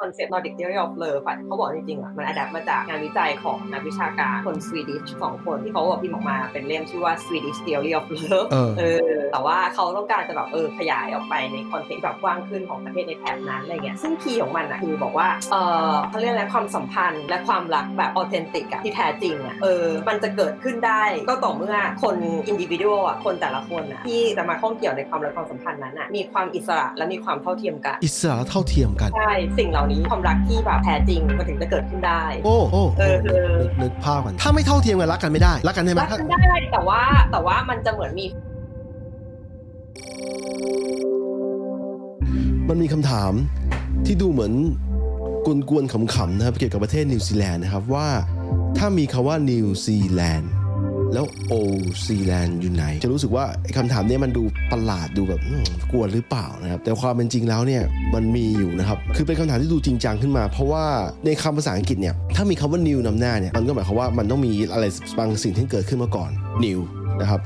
concept Nordic Theory of Love อะเขาบอกจริงๆอะมันอัดมาจากงานวิจัยของนักวิชาการคนสวีดิชสองคนที่เขาบอกพิมพ์ออกมาเป็นเล่มชื่อว่า Swedish Theory of Love เออเออแต่ว่าเขาต้องการจะแบบเออขยายออกไปใน context แบบกว้างขึ้นของประเทศในแถบนั้นอะไรเงี้ยซึ่ง key ของมันอะคือบอกว่าเออเขาเรียกอะไรความสัมพันธ์และความรักแบบ authentic อะที่แท้จริงอะเออมันจะเกิดขึ้นได้ก็ต่อเมื่อคน individual อะคนแต่ละคนอะที่จะมาข้องเกี่ยวในความรักความสัมพันธ์นั้นอะมีความอิสระและมีความเท่าเทียมกัน อิสระเท่าเทียมกันใช่สิ่งเหล่านี้ความรักที่แบบแท้จริงมันถึงจะเกิดขึ้นได้ โอ้โอ้เออเออนึกนึกภาพกันถ้าไม่เท่าเทียมกันรักกันไม่ได้รักกันได้ไหมรักถ้ากันได้แต่ว่าแต่ว่ามันจะเหมือนมี มันมีคำถามที่ดูเหมือนกวนๆขำๆนะครับเกี่ยวกับประเทศนิวซีแลนด์นะครับว่า ถ้ามีคำว่านิวซีแลนด์ แล้วโอลด์ซีแลนด์อยู่ไหน จะรู้สึกว่าไอ้คำถามนี้มันดูประหลาดดูแบบกวนหรือเปล่านะครับ แต่ความเป็นจริงแล้วเนี่ยมันมีอยู่นะครับ คือเป็นคำถามที่ดูจริงจังขึ้นมา เพราะว่าในคำภาษาอังกฤษเนี่ยถ้ามีคำว่า new นำหน้าเนี่ยมันก็หมายความว่ามันต้องมีอะไรบางสิ่งที่เกิดขึ้นมาก่อน new นะครับ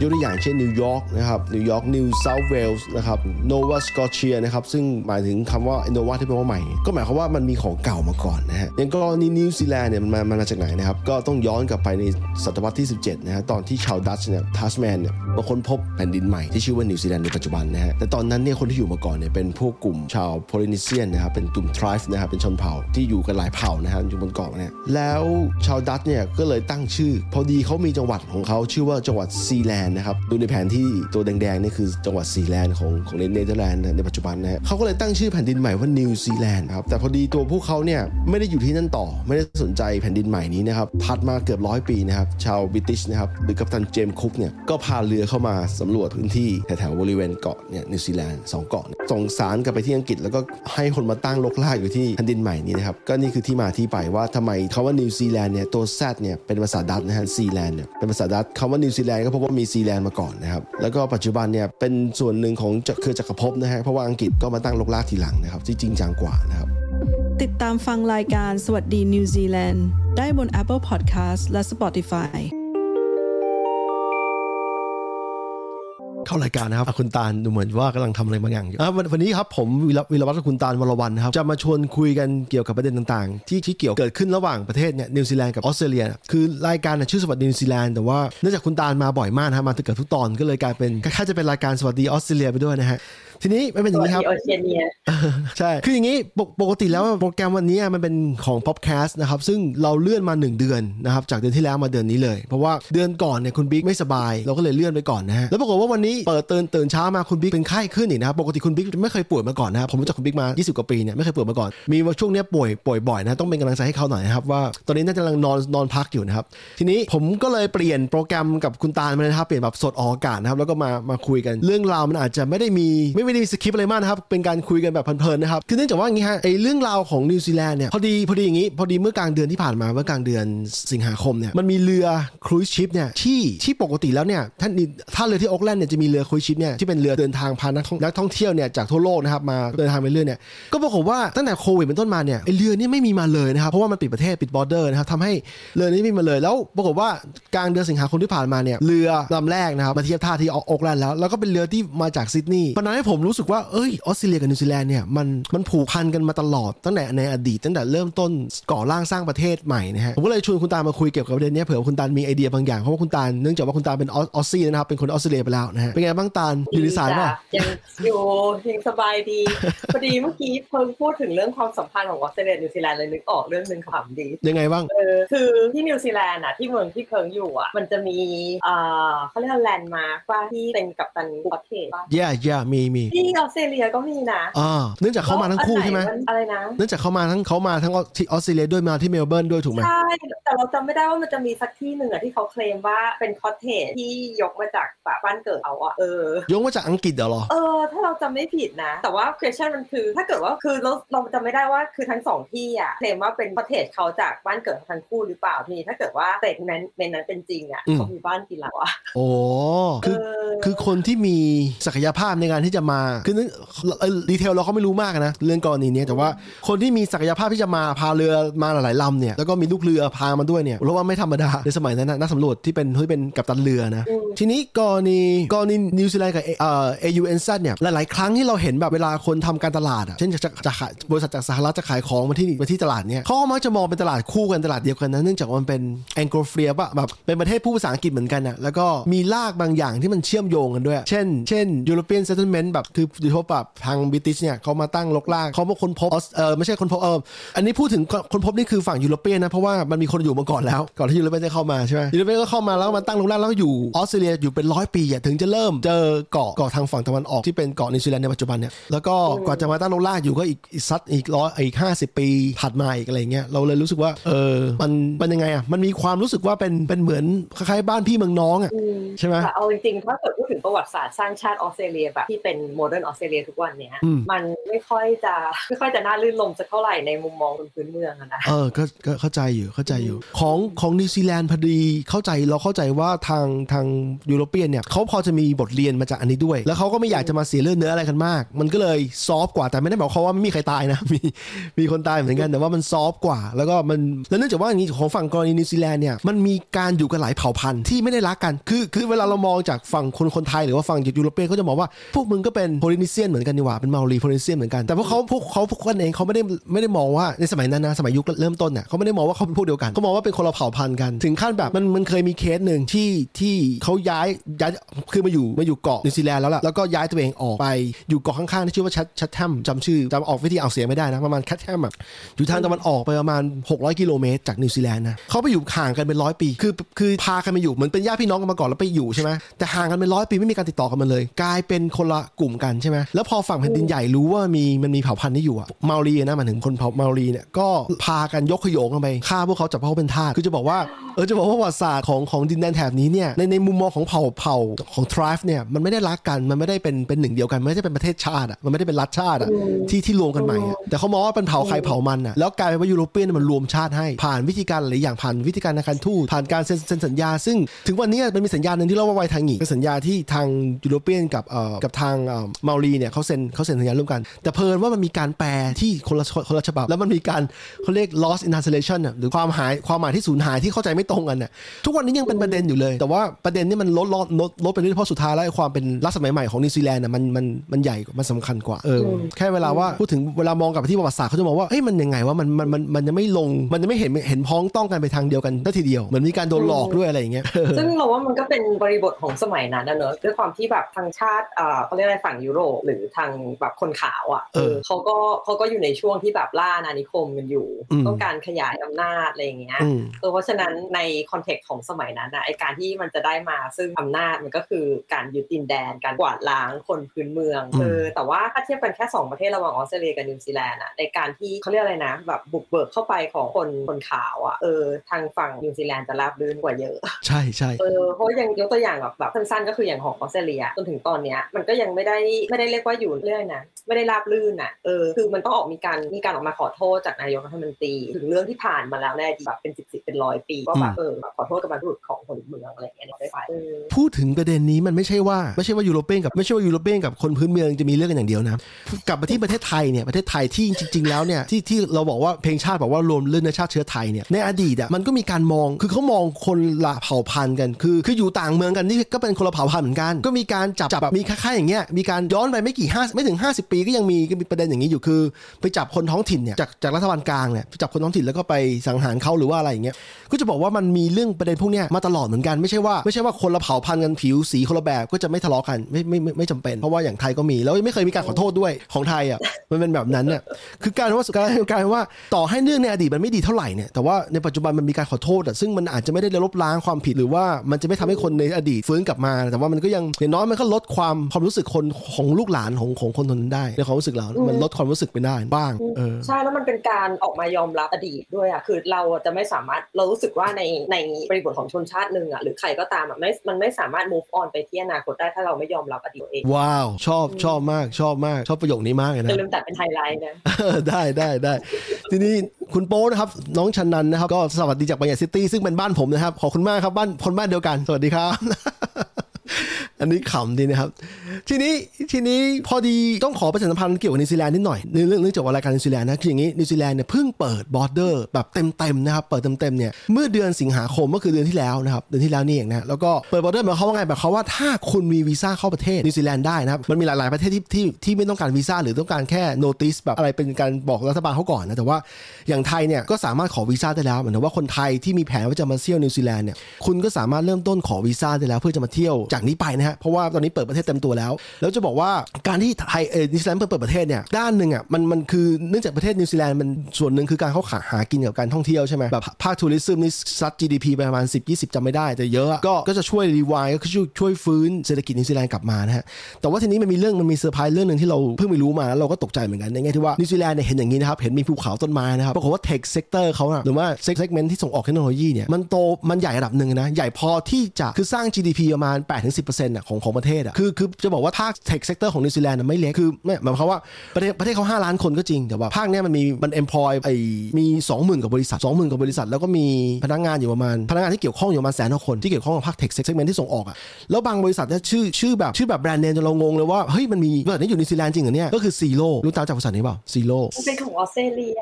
ยกตัวอย่างเช่นนิวยอร์กนะครับนิวยอร์กนิวเซาท์เวลส์นะครับโนวาสกอเชียนะครับซึ่งหมายถึงคำว่าโนวาที่แปลว่าใหม่ ก็หมายความว่ามันมีของเก่ามาก่อนนะฮะอย่างกรณีนิวซีแลนด์เนี่ยมันมามันมาจากไหนนะครับก็ต้องย้อนกลับไปในศตวรรษที่ 17นะฮะตอนที่ชาวดัตช์เนี่ยทัสแมนเนี่ยมาค้นพบแผ่นดินใหม่ที่ชื่อว่านิวซีแลนด์ในปัจจุบันนะฮะแต่ตอนนั้นเนี่ยคนที่อยู่มาก่อนเนี่ยเป็นพวกกลุ่มชาวโพลินีเซียนนะครับเป็นกลุ่ม tribe นะครับเป็นชนเผ่าที่อยู่กันหลายเผ่านะฮะอยู่บนเกาะเนี่ยแล้วชาวดัตช์เนี่ยก็เลยตั้งชื่อ พอดีเขามีจังหวัดของเขาชื่อว่าจังหวัดซีแลนด์นะครับดูในแผนที่ตัวแดงๆนี่คือจังหวัดซีแลนด์ของของเนเธอร์แลนด์ในปัจจุบันนะเขาก็เลยตั้งชื่อแผ่นดินใหม่ว่านิวซีแลนด์ครับแต่พอดีตัวพวกเขาเนี่ยไม่ได้อยู่ที่นั่นต่อ ไม่ได้สนใจแผ่นดินใหม่นี้นะครับถัดมาเกือบร้อยปีนะครับชาวบริติชนะครับหรือกัปตันเจมส์คุกเนี่ยก็พาเรือเข้ามาสำรวจพื้นที่แถวๆบริเวณเกาะเนี่ยนิวซีแลนด์สองเกาะส่งสารกลับไปที่อังกฤษ แล้วก็ให้คนมาตั้งรกรากอยู่ที่แผ่นดินใหม่นี้นะครับก็นี่คือที่มาที่ไปว่าทำไมคำว่านิวซีแลนด์เนี่ยตัว Z เนี่ยเป็นภาษาดัตช์นะฮะซีแลนด์เนี่ยเป็นภาษาดัตช์คำว่านิวซีแลนด์ก็พบว่ามีซีแลนด์มาก่อนนะครับแล้วก็ปัจจุบันเนี่ยเป็นส่วนหนึ่งของเครือจักรภพนะฮะเพราะว่าอังกฤษก็มาตั้งรกรากทีหลังนะครับที่จริงจังกว่านะครับติดตามฟังรายการสวัสดีนิวซีแลนด์ได้บน Apple Podcast และ Spotify เข้ารายการนะครับคุณตาลดูเหมือนว่ากำลังทำอะไรบางอย่างอยู่อะวันวันนี้ครับผมวิรวิรวัฒน์กับคุณตาลวรวันนะครับจะมาชวนคุยกันเกี่ยวกับประเด็นต่างๆ ที่ที่เกี่ยวเกิดขึ้นระหว่างประเทศเนี่ยนิวซีแลนด์กับออสเตรเลียคือรายการเนี่ยชื่อสวัสดีนิวซีแลนด์แต่ว่าเนื่องจากคุณตาลมาบ่อยมากนะครับมาเกือบทุกตอนก็เลยกลายเป็นคล้ายๆจะเป็นรายการสวัสดีออสเตรเลียไปด้วยนะฮะ ทีนี้ไม่เป็นอย่างนี้ครับโอเชียเนียใช่ คืออย่างนี้ปกปกติแล้วโปรแกรมวันนี้มันเป็นของ Popcast นะครับ ซึ่งเราเลื่อนมา 1 เดือนนะครับ จากเดือนที่แล้วมาเดือนนี้เลย เพราะว่าเดือนก่อนเนี่ยคุณบิ๊กไม่สบาย เราก็เลยเลื่อนไปก่อนนะฮะ แล้วปรากฏว่าวันนี้เปิดตื่นตื่นเช้ามาคุณบิ๊กเป็นไข้ขึ้นอีกนะครับปกติคุณบิ๊กไม่เคยป่วยมาก่อนนะครับผมรู้จักคุณบิ๊กมา 20 กว่าปีเนี่ยไม่เคยป่วยมาก่อน มีว่าช่วงเนี้ยป่วยป่วยบ่อยนะต้องเป็นกำลังใจให้เขาหน่อยนะครับว่าตอนนี้น่าจะกำลังนอนนอนพักอยู่นะครับทีนี้ผมก็เลยเปลี่ยนโปรแกรมกับคุณตาลมาเลยนะครับเปลี่ยนแบบสดออกอากาศนะครับแล้วก็มามาคุยกันเรื่องราวมันอาจจะไม่ได้มีไม่ไม่ได้มีสคริปต์อะไรมากนะครับ เป็นการคุยกันแบบเพลินๆนะครับ คือเนื่องจากว่าอย่างนี้ฮะไอ้เรื่องราวของนิวซีแลนด์เนี่ยพอดีพอดีอย่างนี้ พอดีเมื่อกลางเดือนที่ผ่านมาเมื่อกลางเดือนสิงหาคมเนี่ยมันมีเรือ cruise ship เนี่ยที่ที่ปกติแล้วเนี่ยท่านถ้าเรือที่โอ๊กแลนด์เนี่ยจะมีเรือ cruise ship เนี่ยที่เป็นเรือเดินทางพานักท่องนักท่องเที่ยวเนี่ยจากทั่วโลกนะครับมาเดินทางไปเรื่อยเนี่ยก็ปรากฏว่าตั้งแต่โควิดเป็นต้นมาเนี่ยไอ้เรือนี่ไม่มีมาเลยนะครับเพราะว่ามันปิดประเทศปิด border นะครับทำให้เรือนี้ไม่มีมาเลยแล้วปรากฏว่ากลางเดือนสิงหาคมที่ผ่านมาเนี่ยเรือลำแรกนะครับมาเทียบท่าที่โอ๊กแลนด์แล้วแล้วก็เป็นเรือที่มาจากซิดนีย์มันทำให้ผมรู้สึกว่าเอ้ยออสเตรเลียกับนิวซีแลนด์เนี่ยมันมันผูกพันกันมาตลอดตั้งแต่ในอดีตตั้งแต่เริ่มต้นก่อร่างสร้างประเทศใหม่นะฮะผมก็เลยชวนคุณตาลมาคุยเกี่ยวกับประเด็นเนี้ยเผื่อว่าคุณตาลมีไอเดียบางอย่างเพราะว่าคุณตาลเนื่องจากว่าคุณตาลเป็น Aussie นะครับเป็นคนออสเตรเลียไปแล้วนะฮะเป็นไงบ้างตาลอยู่ในสายเปล่ายังอยู่ยังสบายดีพอดีเมื่อกี้เพิ่งพูดถึงเรื่องความสัมพันธ์ของออสเตรเลียนิวซีแลนด์เลยนึกออกเรื่องหนึ่งขำดียังไงบ้างเออคือที่นิวซีแลนด์อะที่เมืองที่เพิ่งอยู่อะมันจะมีเอ่อเขาเรียกว่าแลนด์มาร์กว่าที่เป็นกัปตัน cottage ป่ะแย่แย่มีมีที่ออสเตรเลียก็มีนะอ่าเนื่องจากเขามาทั้งคู่ใช่ไหมแล้วอันนนอะไรนะเนื่องจากเขามาทั้งเขามาทั้งที่ออสเตรเลียด้วยมาที่เมลเบิร์นด้วยถูกไหมใช่แต่เราจำไม่ได้ว่ามันจะมีสักที่หนึ่งอะที่เขาเคลมว่าเป็น cottage ที่ยกมาจากแบบบ้านเกิดเขาอะเออยกมาจากอังกฤษเหรอเออถ้าเราจำไม่ผิดนะ แต่ว่า question มันคือ ถ้าเกิดว่าคือเราเราจำไม่ได้ว่าคือทั้งสองที่อะเคลมว่าเป็นประเทศเขาจากบ้านเกิดของทั้งคู่หรือเปล่าทีนี้ถ้าเกิดว่าเตกนั้นในนั้นเป็นจริงอะอืมเขามีบ้านกี่หลังวะโอ้คือเออคือคนที่มีศักยภาพในการที่จะมามาคือนึ detail เราก็ไม่รู้มากนะ เรื่องกรณีนี้แต่ว่าคนที่มีศักยภาพที่จะมาพาเรือมาหลายๆลำเนี่ยแล้วก็มีลูกเรือพามาด้วยเนี่ยเราว่าไม่ธรรมดาในสมัยนั้นนักสำรวจที่เป็นที่เป็นกัปตันเรือนะ ทีนี้กรณีกรณีนิวซีแลนด์กับเอ่อ AUNZ เนี่ยหลายๆ ครั้งที่เราเห็นแบบเวลาคนทำการตลาดอะเช่นจะจะขายบริษัทจากสหรัฐจะขายของมาที่มาที่ตลาดเนี่ยเขาก็มักจะมองเป็นตลาดคู่กันตลาดเดียวกันนะเนื่องจากมันเป็นAnglosphere ป่ะแบบเป็นประเทศผู้ภาษาอังกฤษเหมือนกันอะแล้วก็มีรากบางอย่างที่มันเชื่อมโยงกันด้วย เช่น เช่น European settlement แบบคือโดยเฉพาะแบบทาง British เนี่ยเขามาตั้งรกรากเขามาค้นพบออสเออไม่ใช่ค้นพบเอออันนี้พูดถึงค้นพบนี่คือฝั่ง European นะเพราะว่ามันมีคนอยู่มาก่อนแล้ว ก่อนที่ European จะเข้ามาใช่ไหม European ก็เข้ามาแล้วก็มาตั้งรกรากแล้วก็อยู่ออสเตรเลียอยู่เป็นร้อยปีอะถึงจะเริ่มเจอเกาะเกาะทางฝั่งตะวันออกที่เป็นเกาะนิวซีแลนด์ในปัจจุบันเนี่ยแล้วก็กว่าจะมาตั้งรกรากอยู่ก็อีกอีกสักอีกร้อยอีกห้าสิบปีถัดมาอีกอะไรเงี้ยเราเลยรู้สึกว่าเออมันมันยังไงอะมันมีความรู้สึกว่าเป็นเป็นเหมือนคล้ายๆบ้านพี่เมืองน้องอะใช่ไหมแต่เอาจริงๆถ้าเกิดพูดถึงประวัติศาสตร์สร้างชาติออสเตรเลียแบบที่เป็น modern ออสเตรเลียทุกวันเนี้ยอืมมันไม่ค่อยจะไม่ค่อยจะน่ารื่นรมย์สักเท่าไหร่ในมุมมองคนพื้นเมืองอะนะเออก็ก็เข้าใจอยู่เข้าใจอยู่ ของของนิวซีแลนด์พอดีเข้าใจเราเข้าใจว่าทางทาง European เนี่ยเขาพอจะมีบทเรียนมาจากอันนี้ด้วย แล้วเขาก็ไม่อยากจะมาเสียเลือดเนื้ออะไรกันมาก มันก็เลยsoft กว่าแต่ไม่ได้บอกเขามว่าไม่มีใครตายนะมีมีคนตายเหมือนกันแต่ว่ามัน soft กว่า แล้วก็มันแล้วเนื่องจากว่าอย่างนี้ของฝั่งกรณีนิวซีแลนด์เนี่ยมันมีการอยู่กันหลายเผ่าพันธุ์ที่ไม่ได้รักกันคือคือเวลาเรามองจากฝั่งคนคนไทยหรือว่าฝั่ง European เขาจะมองว่าพวกมึงก็เป็น Polynesian เหมือนกันนี่หว่าเป็นเมารี Polynesian เหมือนกันแต่พวกเขาพวกเขาพวกกันเองเขาไม่ได้ไม่ได้มองว่าในสมัยนั้นนะสมัยยุคเริ่มต้นเนี่ยเขาไม่ได้มองว่าเขาเป็นพวกเดียวกันเขามองว่าเป็นคนละเผ่าพันธุ์กัน ถึงขั้นแบบมันมันเคยมีเคสหนึ่งที่ที่เขาย้ายย้ายคือมาอยู่มาอยู่เกาะนิวซีแลนด์แล้วล่ะแล้วก็ย้ายตัวเองออกไปอยู่เกาะข้างๆที่ชื่อว่า Chat Chatham จำชื่อจำออกวิธีออกเสียงไม่ได้นะประมาณ Chatham อะอยู่ทางตะวันออกไปประมาณ 600 กิโลเมตรจากนิวซีแลนด์นะเขาไปอยู่ห่างกันเป็นร้อยปี คือคือพากันมาอยู่เหมือนเป็นญาติพี่น้องกันมาก่อนแล้วไปอยู่ใช่ไหมแต่ห่างกันเป็นร้อยปีไม่มีการติดต่อกันมาเลย กลายเป็นคนละกลุ่มกันใช่ไหมแล้วพอฝั่งแผ่นดินใหญ่รู้ว่ามีมันมีเผ่าพันธุ์นี้อยู่อะเมารีนะหมายถึงคนเผ่าเมารีเนี่ยก็พากันยกขโยงกันไปฆ่าพวกเขาจับพวกเขาเป็นทาสคือจะบอกว่าเออจะบอกว่าประวัติศาสตร์ของของดินแดนแถบนี้เนี่ยในในมุมมองของเผ่าเผ่าของทริฟเนี่ยมันไม่ได้รักกันมันไม่ได้เป็นเป็นหนึ่งเดียวกันมันไม่ได้เป็นประเทศชาติอะมันไม่ได้เป็นรัฐชาติอะที่ที่รวมกันใหม่อะแต่เขามองว่าเป็นเผ่าใครเผ่ามันอะแล้วกลายเป็นว่ายุโรเปียนมันรวมชาติให้ผ่านวิธีการหลายอย่างผ่านวิธีการในการทูตผ่านการเซ็นเซ็นสัญญา ซึ่งถึงวันนี้มันมีสัญญาหนึ่งที่เรียกว่าไวทางงีเป็นสัญญาที่ทางยุโรเปียนกับเอ่อกับทางเอ่อเมารีเนี่ยเขาเซ็นเขาเซ็นสัญญาร่วมกัน แต่เพลินว่ามันมีการแปลที่คนละคนละฉบับ แล้วมันมีการเขาเรียก lost in translation อะหรือความหายความหมายที่สูญหายที่เข้าใจไม่ตรงกันน่ะทุกวันนี้ยังเป็นประเด็นอยู่เลย แต่ว่าประเด็นนี้มันลดลดลดลดไปเรื่อยๆเพราะสุดท้ายแล้วไอ้ความเป็นรัฐสมัยใหม่ของนิวซีแลนด์น่ะมันมันมันใหญ่กว่ามันสำคัญกว่าเอออแค่เวลาว่าพูดถึงเวลามองกลับไปที่ประวัติศาสตร์เขาจะมองว่าเฮ้ยมันยังไงว่ามันมันมันมันจะไม่ลงมันจะไม่เห็นเห็นพ้องต้องกันไปทางเดียวกันทัทีเดียวเหมือนมีการโดนหลอกด้วยอะไรอย่างเงี้ยซึ่งเราว่ามันก็เป็นบริบทของสมัยนั้นนะเนอะด้วยความที่แบบทางชาติเอ่อเขาเรียกอะไรฝั่งยุโรปหรือทางแบบคนขาวอะเออเขาก็เขาก็อยู่ในช่วงที่แบบล่าอาณานิคมกันอยู่อืมต้องการขยายอำนาจอะไรอย่างเงี้ยอืมเออเพราะฉะนั้นใน context ของสมัยนั้นนะไอการที่มันจะได้มาซึ่งอำนาจมันก็คือการยึดดินแดนการกวาดล้างคนพื้นเมืองอืมเออแต่ว่าถ้าเทียบกันแค่สองประเทศระหว่างออสเตรเลียกับนิวซีแลนด์อะในการที่เขาเรียกอะไรนะแบบบุกเบิกเข้าไปของคนคนขาวอะเออทางฝั่งนิวซีแลนด์จะราบรื่นกว่าเยอะ ใช่ใช่เออเพราะยังยกตัวอย่างแบบแบบสั้นๆก็คืออย่างของออสเตรเลียจนถึงตอนเนี้ยมันก็ยังไม่ได้ไม่ได้เรียกว่าอยู่เรื่อยนะไม่ได้ราบรื่นอะเออคือมันต้องออกมีการมีการออกมาขอโทษจากนายกรัฐมนตรี ถึงเรื่องที่ผ่านมาแล้วในอดีตแบบเป็นสิบสิบเป็นร้อยปีว่าแบบเออแบบขอโทษกับบรรทุของคนเมืองอะไรอย่างเงี้ยได้ไปเออพูดถึงประเด็นนี้มันไม่ใช่ว่าไม่ใช่ว่ายูโรเปียนกับไม่ใช่ว่ายูโรเปียนกับคนพื้นเมืองจะมีเรื่องกันอย่างเดียวนะกลับมาที่ประเทศไทยเนี่ยประเทศไทยที่จริง ๆ แล้วเนี่ยที่ที่เราบอกว่าเพลงชาติบอกว่ารวมเรื่องเนื้อชาติเชื้อไทยเนี่ยในอดีตอะมันก็มีการมองคือเขามองคนละเผ่าพันธุ์กัน คือคืออยู่ต่างเมืองกันนี่ก็เป็นคนละเผ่าพันธุ์เหมือนกัน ก็มีการจับจับแบบมีคล้ายๆอย่างเงี้ยมีการย้อนไปไม่กี่ห้าไม่ถึง 50 ปีก็ยังมีก็มีประเด็นอย่างนี้อยู่คือ ไปจับคนท้องถิ่นเนี่ยจากจากรัฐบาลกลางเนี่ยไปจับคนท้องถิ่นแล้วก็ไปสังหารเขาหรือว่าอะไรอย่างเงี้ยก็จะบอกว่ามันมีเรื่องประเด็นพวกเนี้ยมาตลอดเหมือนกันไม่ใช่ว่าไม่ใช่ว่าคนละเผ่าพันธุ์กันผิวสีคนละแบบก็จะไม่ทะเลาะกันไม่ไม่ไม่ไม่จำเป็นเพราะว่าอย่างไทยก็มีแล้วไม่เคยมีการขอโทษด้วยของไทยอะมันเป็นแบบนั้นเนี่ยคือการว่าการการว่าต่อให้เรื่องในอดีตมันไม่ดีเท่าไหร่เนี่ยแต่ว่าในปัจจุบันมันมีการขอโทษอะซึ่งมันอาจจะไม่ได้ลบล้างความผิดหรือว่ามันจะไม่ทำให้คนในอดีตฟื้นกลับมา แต่ว่ามันก็ยังอย่างน้อยมันก็ลดความความรู้สึกคนของลูกหลานของของคนคนนั้นได้ในความรู้สึกเรา มันลดความรู้สึกไปได้บ้างเออใช่แล้วมันเป็นการออกมายอมรับอดีตด้วยอะคือเราจะไม่สามารถเรารู้สึกว่าในในบริบทของชนชาติหนึ่งอะหรือใครก็ตามอะไม่มันไม่สามารถ move on ไปที่อนาคตได้ถ้าเราไม่ยอมรับอดีตตัวเองว้าว ชอบชอบมากชอบมากชอบประโยคนี้มากเลยนะจะลืมตัดเป็นไฮไลท์นะเออได้ได้ได้ทีนี้คุณโป๊นะครับน้องชันนันนะครับก็สวัสดีจากบางใหญ่ซิตี้ซึ่งเป็นบ้านผมนะครับขอบคุณมากครับบ้านคนบ้านเดียวกัน สวัสดีครับ อันนี้ขำดีนะครับ ทีนี้ทีนี้พอดีต้องขอประชาสัมพันธ์เกี่ยวกับนิวซีแลนด์นิดหน่อยเรื่องเรื่องจากว่ารายการนิวซีแลนด์นะคืออย่างนี้นิวซีแลนด์เนี่ยเพิ่งเปิด border แบบเต็มๆนะครับเปิดเต็มๆเนี่ยเมื่อเดือนสิงหาคมก็คือเดือนที่แล้วนะครับเดือนที่แล้วนี่เองนะแล้วก็เปิด border หมายความว่าไงแบบเขาว่าถ้าคุณมีวีซ่าเข้าประเทศนิวซีแลนด์ได้นะครับมันมีหลายๆประเทศที่ที่ที่ไม่ต้องการวีซ่าหรือต้องการแค่ notice แบบอะไรเป็นการบอกรัฐบาลเขาก่อนนะแต่ว่าอย่างไทยเนี่ยก็สามารถขอวีซ่าได้แล้วเหมือนว่าคนไทยที่มีแผนว่าจะมาเที่ยวนิวซีแลนด์เนี่ยคุณก็สามารถเริ่มต้นขอวีซ่าได้แล้วเพื่อจะมาเที่ยวจากนี้ไปนะฮะเพราะว่าตอนนี้เปิดประเทศเต็มตัวแล้ว แล้วจะบอกว่าการที่ไทยเออนิวซีแลนด์เปิดประเทศเนี่ยด้านหนึ่งอะมันมันคือเนื่องจากประเทศนิวซีแลนด์มันส่วนหนึ่งคือการเขาขาหากินกับการท่องเที่ยวใช่ไหมแบบภาค tourism นี่ซัด GDP ไปประมาณ 10 20จำไม่ได้แต่เยอะก็ก็จะช่วย revive ก็คือช่วยช่วยฟื้นเศรษฐกิจนิวซีแลนด์กลับมานะฮะแต่ว่าทีนี้มันมีเรื่องมันมีเซอร์ไพรส์เรื่องหนึ่งที่เราเพิ่งไปรู้มาแล้วเราก็ตกใจเหมือนกันในแง่ที่ว่านิวซีแลนด์เนี่ยเห็นอย่างนี้นะครับเห็นมีภูเขาต้นไม้นะครับปรากฏว่า tech sector เขาอะหรือว่า segment ที่ส่งออกเทคโนโลยีเนี่ยมันโตมันใหญ่ระดับหนึ่งนะใหญ่พอที่จะคือสร้าง GDP ประมาณ8-10%อะของของประเทศอะคือคือจะบอกว่าภาค tech sector ของนิวซีแลนด์ไม่เล็กคือไม่หมายความว่าประเทศประเทศเขา5ล้านคนก็จริง แต่ว่าภาคเนี้ยมันมีมัน employ ไอ้มี 20,000กว่าบริษัท 20,000กว่าบริษัท แล้วก็มีพนักงานอยู่ประมาณ พนักงานที่เกี่ยวข้องอยู่ประมาณแสนกว่าคนที่เกี่ยวข้องกับภาค tech segment ที่ส่งออกอะแล้วบางบริษัทเนี่ยชื่อชื่อแบบชื่อแบบ brand name จนเรางงเลยว่าเฮ้ยมันมีบริษัทนี้อยู่นิวซีแลนด์จริงเหรอเนี่ยก็คือ Xero รู้ตามจากบริษัทนี้เปล่า Xero มันเป็นของออสเตรเลีย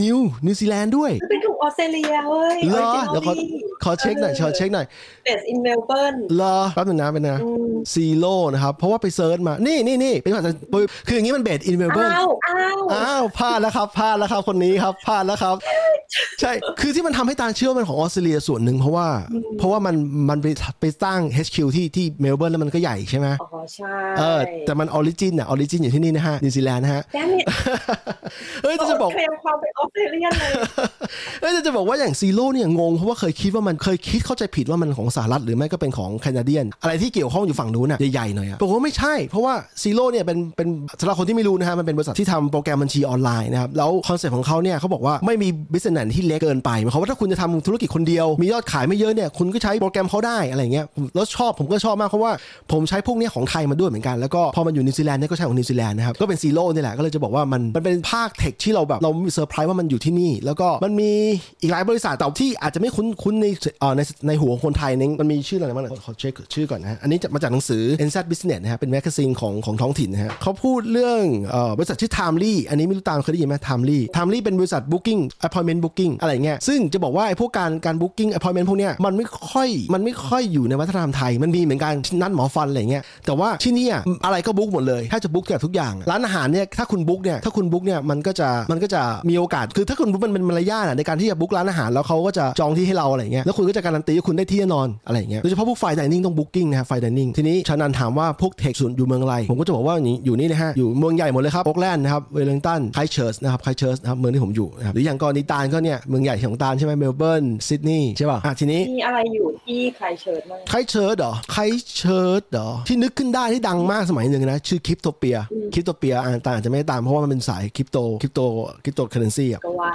นิวนิวซีแลนด์ด้วยมันเป็นของออสเตรเลียเว้ยเหรอเดี๋ยวขอขอเช็คหน่อยขอเช็คหน่อย based in เมลเบิร์นเหรอแป๊บนึงนะเป็นนะ Xero นะครับ เพราะว่าไป search มา นี่นี่นี่เป็นภาษาคืออย่างนี้มัน based in เมลเบิร์นอ้าวอ้าวอ้าวพลาดแล้วครับพลาดแล้วครับคนนี้ครับพลาดแล้วครับ ใช่คือที่มันทำให้ตาเชื่อว่ามันของออสเตรเลียส่วนหนึ่งเพราะว่า เพราะว่ามันมันไปไปสร้าง HQ ที่ที่เมลเบิร์นแล้วมันก็ใหญ่ใช่ไหมอ๋อใช่เออแต่มัน origin อะ origin อยู่ที่นี่นะฮะนิวซีแลนด์นะฮะแกนี่เฮ้ยแต่จะบอกเคลมความเป็น Australian เลยเอ้ยแต่จะบอกว่าอย่าง Xero เนี่ยงงเพราะว่าเคยคิดว่ามันเคยคิดเข้าใจผิดว่ามันของสหรัฐหรือไม่ก็เป็นของ Canadian อะไรที่เกี่ยวข้องอยู่ฝั่งนู้นน่ะใหญ่ๆหน่อยอะปรากฏว่าไม่ใช่ เพราะว่า Xero เนี่ยเป็นเป็นสำหรับคนที่ไม่รู้นะฮะมันเป็นบริษัทที่ทำโปรแกรมบัญชีออนไลน์นะครับแล้วคอนเซ็ปต์ของเขาเนี่ยเขาบอกว่าไม่มี business ที่เล็กเกินไปหมายความว่าถ้าคุณจะทำธุรกิจคนเดียวมียอดขายไม่เยอะเนี่ยคุณก็ใช้โปรแกรมเขาได้อะไรเงี้ยแล้วชอบผมก็ชอบมากเพราะว่าผมใช้พวกเนี้ยของไทยมาด้วยเหมือนกันแล้วก็พอมันอยู่นิวซีแลนด์เนี่ยก็ใช้ของนิวซีแลนด์นะครับก็เป็น Xero นี่แหละก็เลยจะบอกว่ามันมันเป็นภาค tech ที่เราแบบเราเซอร์ไพรส์ว่ามันอยู่ที่นี่ แล้วก็มันมีอีกหลายบริษัทแต่ที่อาจจะไม่คุ้นคุ้นในเอ่อในในหัวคนไทยนี่มันมีชื่ออะไรบ้างขอขอเช็คชื่อก่อนนะอันนี้จะมาจากหนังสือ NZ Business นะฮะเป็น magazine ของของท้องถิ่นนะฮะเขาพูดเรื่องออบริษัทชื่อ Timely อันนี้ไม่รู้ตาลเคยได้ยินไหม Timely Timely เป็นบริษัท Booking Appointment Booking อะไรเงี้ยซึ่งจะบอกว่าไอ้พวกการการ Booking Appointment พวกเนี้ยมันไม่ค่อยมันไม่ค่อยอยู่ในวัฒนธรรมไทย มันมีเหมือนกันนัดหมอฟันอะไรเงี้ยแต่ว่าที่นี่อะไรก็ book หมดเลยถ้าจะ book เกือบทุกอย่าง ร้านอาหารเนี่ยถ้าคุณ book เนี่ยถ้าคุณ book เนี่ยมันก็จะมันก็จะมีโอกาสคือถ้าคุณ book มันเป็นมารยาทในการที่จะ book ร้านอาหารแล้วเขาก็จะจองที่ให้เราอะไรเงี้ยแล้วคุณก็จะการันตีว่าคุณได้ที่แน่นอนอะไรเงี้ยโดยเฉพาะพวก fine dining ต้อง booking นะครับ fine dining ทีนี้ชานันถามว่าพวก tech ส่วนอยู่เมืองอะไรผมก็จะบอกว่าอย่างนี้อยู่นี่นะฮะอยู่เมืองใหญ่หมดเลยครับโอ๊กแลนด์นะครับเวลลิงตันไครสต์เชิร์ชนะครับไครสต์เชิร์ชนะครับเมืองที่ผมอยู่นะครับหรืออย่างกรณีตาลก็เนี่ยเมืองใหญ่ของตาลใช่ไหมเมลเบิร์นซิดนีย์ใช่ป่ะอะทีนี้มีอะไรอยู่ที่ไครสต์เชิร์ชบ้างไครสต์เชิร์ชเหรอไครสต์เชิร์ชเหรอที่นึกขึ้นได้ที่ดังมากสมัยหนึ่งนะชื่อ Cryptopia Cryptopia อันนี้ตาลอาจจะไม่ได้ตามเพราะว่ามันเป็นสายคริปโตคริปโตคริปโตเคอเรนซีอะก็ว่า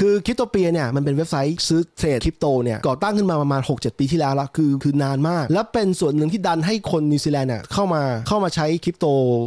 คือ Cryptopia เนี่ยมันเป็นเว็บไซต์ซื้อ trade คริปโตเนี่ยก่อตั้งขึ้นมาประมาณ6-7 ปีที่แล้วละคือคือนานมาก และเป็นส่วนหนึ่งที่ดันให้คนนิวซีแลนด์เนี่ยเข้ามาเข้ามาใช้คริปโต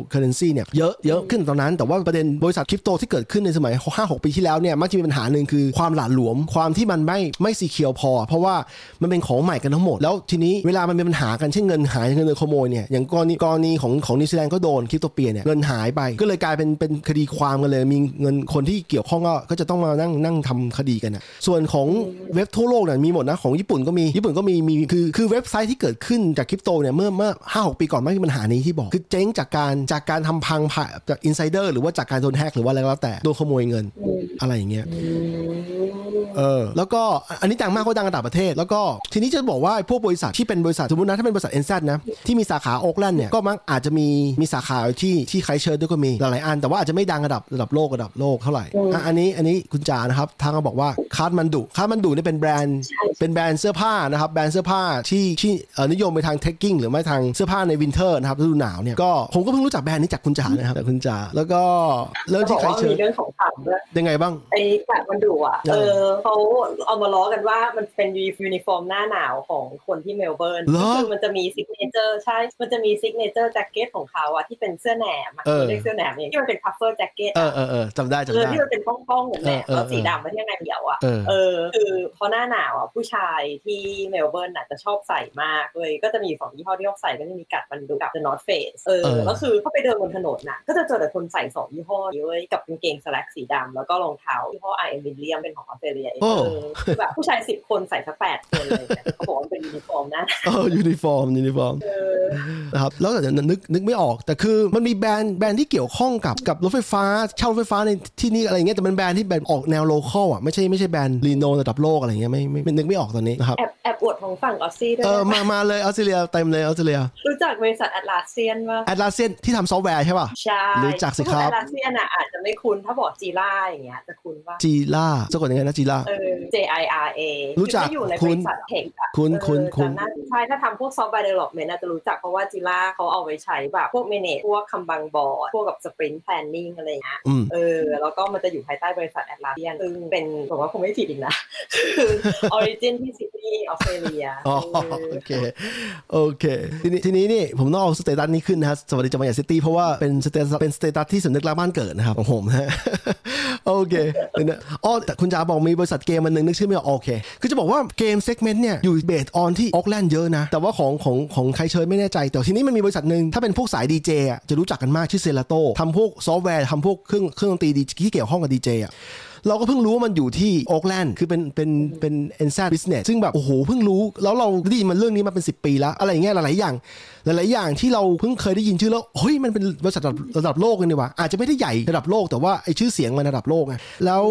เคอเรนซีเนี่ยเยอะเยอะขึ้นตอนนั้น แต่ว่าประเด็นบริษัทคริปโตที่เกิดขึ้นในสมัย 5-6 ปีที่แล้วเนี่ยมักจะมีปัญหาหนึ่งคือความหละหลวม ความที่มันไม่ไม่ secure พอ เพราะว่ามันเป็นของใหม่กันทั้งหมด แล้วทีนี้เวลามันมีปัญหากันเช่นเงินหายเงินโดนขโมยเนี่ยอย่างกรณีกรณีของของนิวซีแลนด์ก็โดน Cryptopia เนี่ยเงินหายไปก็เลยกลายเป็นเป็นคดีความกันเลยมีเงินคนที่เกี่ยวข้องก็ก็จะต้องมานั่งนั่งทำคดีกันนะส่วนของเว็บทั่วโลกเนี่ยมีหมดนะของญี่ปุ่นก็มีญี่ปุ่นก็มีมีคือคือเว็บไซต์ที่เกิดขึ้นจากคริปโตเนี่ยเมื่อเมื่อห้าหกปีก่อนไม่มีปัญหานี้ที่บอก คือเจ๊งจากการจากการทำพังผ่าจาก insider หรือว่าจากการโดนแฮกหรือว่าอะไรก็แล้วแต่โดนขโมยเงินอะไรอย่างเงี้ยเออแล้วก็อันนี้ดังมากก็ดังระดับประเทศ แล้วก็ทีนี้จะบอกว่าพวกบริษัทที่เป็นบริษัทสมมตินะถ้าเป็นบริษัท NZ นะที่มีสาขาโอ๊กแลนด์เนี่ยก็มักอาจจะมีมีสาขาที่ที่ไครสต์เชิร์ชด้วยก็มีหลายอัน แต่ว่าอาจจะไม่ดังระดับระดับโลกระดับโลกเท่าไหร่อะอันนี้อันนี้คุณจ๋านะครับทางก็บอกว่า Kathmandu Kathmandu นี่เป็นแบรนด์เป็นแบรนด์เสื้อผ้านะครับแบรนด์เสื้อผ้าที่ที่นิยมไปทาง trekking หรือไม่ทางเสื้อผ้าใน winter นะครับฤดูหนาวเนี่ยก็ผมก็เพิ่งรู้จักแบรนด์นี้จากคุณจ๋านะครับจากคุณจ๋าแล้วก็เริ่มบที่อกไคว่าเชิมีร์เรื่องของขำด้วยยังไงบ้างไอ้กาดมันดุอะอะเออเขาเอามาล้อกันว่ามันเป็นยูนิฟอร์มหน้าหนาวของคนที่เมลเบิร์นเหรอคือมันจะมีซิกเนเจอร์ใช่มันจะมีซิกเนเจอร์แจ็คเก็ตของเขาอะที่เป็นเสื้อแหนมอะเออเรียกเสื้อแหนมเองที่มันเป็นพัฟเฟอร์แจ็คเก็ตเออเออเออจำได้เอจำอได้ที่มันเป็นป้องๆเหมือนแหนมเออเออแล้วสีดำมาที่ข้างในเดียวอะเออเออคือเพราะหน้าหนาวอะผู้ชายที่เมลเบิร์นอะจะชอบใส่มากเลยก็จะมีอยู่สองยี่ห้อที่ชอบใส่ก็จะมีกัดมันดูกับ The North Face เออเออแล้วคือเขาไปเดินบนถนนน่ะก็จะเจอแต่คนใส่สองยี่ห้อนี้เว้ยกับกางเกงสแลกสีดำแล้วก็รองเท้ายี่ห้อไอเอ็มวิลเลียมเป็นของออสเตรเลียเอโอ้อคือแบบผู้ชายสิบคนใส่สักแปดคนเลยเนี่ยเขาบอกว่ามันเป็นยูนิฟอร์มนะเออยูนิฟอร์มยูนิฟอร์มเออนะครับแล้วแต่นึกนึกไม่ออกแต่คือมันมีแบรนด์แบรนด์ที่เกี่ยวข้องกับกับรถไฟฟ้าเช่ารถไฟฟ้าในที่นี่อะไรเงี้ยแต่มันแบรนด์ที่แบบออกแนว local อะไม่ใช่ไม่ใช่แบรนด์รีโนระดับโลกอะไรเงี้ยไม่ไม่ไม่นึกไม่ออกตอนนี้นะครับแอบแอบอวดของฝั่ง Aussieด้วยเออนะมามาเลยออสเตรเลียเต็มเลยออสเตรเลีย รู้จักบริษัท Atlassian ว่าแอดลาเซียนที่ทำซอฟต์แวร์ใช่ป่ะ ใช่รู้จักสิครับแอตลาสเซียนอะอาจจะไม่คุ้นถ้าบอก Jira อย่างเงี้ยจะคุ้นว่าจีล่าสะกดยังไงนะ Jira เออ J I R A รู้จักคือที่อยู่ในบคุณริษัท tech อะคุณเออคุณคุณจำได้ใช่ถ้าทำพวก software development อาจจะรู้จักเพราะว่า Jira เขาเอาไว้ใช้แบบพวก manage พวก Kanban board พวกกับ sprint planning อะไรอย่างเงี้ยอืมเออแล้วก็มันจะอยู่ภายใต้บริษัท Atlassian ซึ่งเป็นผมว่าคงไม่ผิดอีกนะคือ origin ที่ซิดนีย์ออสเตรเลียอ๋อเออโอเคโอเคทีนี้ทีนี้นี่ผมต้องเอา status นี้ขึ้นนะฮะสวัสดีจังหวัดซิดนีย์เพราะว่าเป็น status เป็น status ที่สำนึกรักบ้านเกิดนะครับของผมฮะโอเคเดี๋ยอ๋อแต่คุณจ๋าบอกมีบริษัทเกมมันหนึ่งนึกชื่อไม่ออกโอเค คือจะบอกว่าเกม segment เนี่ยอยู่ based on ที่โอ๊กแลนด์เยอะนะ แต่ว่าของของของไครสต์เชิร์ชไม่แน่ใจ แต่ทีนี้มันมีบริษัทหนึ่งถ้าเป็นพวกสายดีเจอะจะรู้จักกันมากชื่อ Serato ทำพวกซอฟต์แวร์ทำพวกเครื่องเครื่องดนตรีดีที่เกี่ยวข้องกับดีเจอะ เราก็เพิ่งรู้ว่ามันอยู่ที่โอ๊กแลนด์คือเป็นเป็นเป็น NZ business ซึ่งแบบโอ้โหเพิ่งรู้ แล้วเราได้ยินมันเรื่องนี้มาเป็น 10 ปีแล้ว อะไรอย่างเงี้ยหลาย ๆ อย่าง หลาย ๆ อย่างที่เราเพิ่งเคยได้ยินชื่อแล้วเฮ้ยมันเป็นบริษัทระดับระดับโลกเลยนี่ว่าอาจจะไม่ได้ใหญ่ระดับโลกแต่ว่าไอชื่อเสียงมันระดับโลกไงแล้ว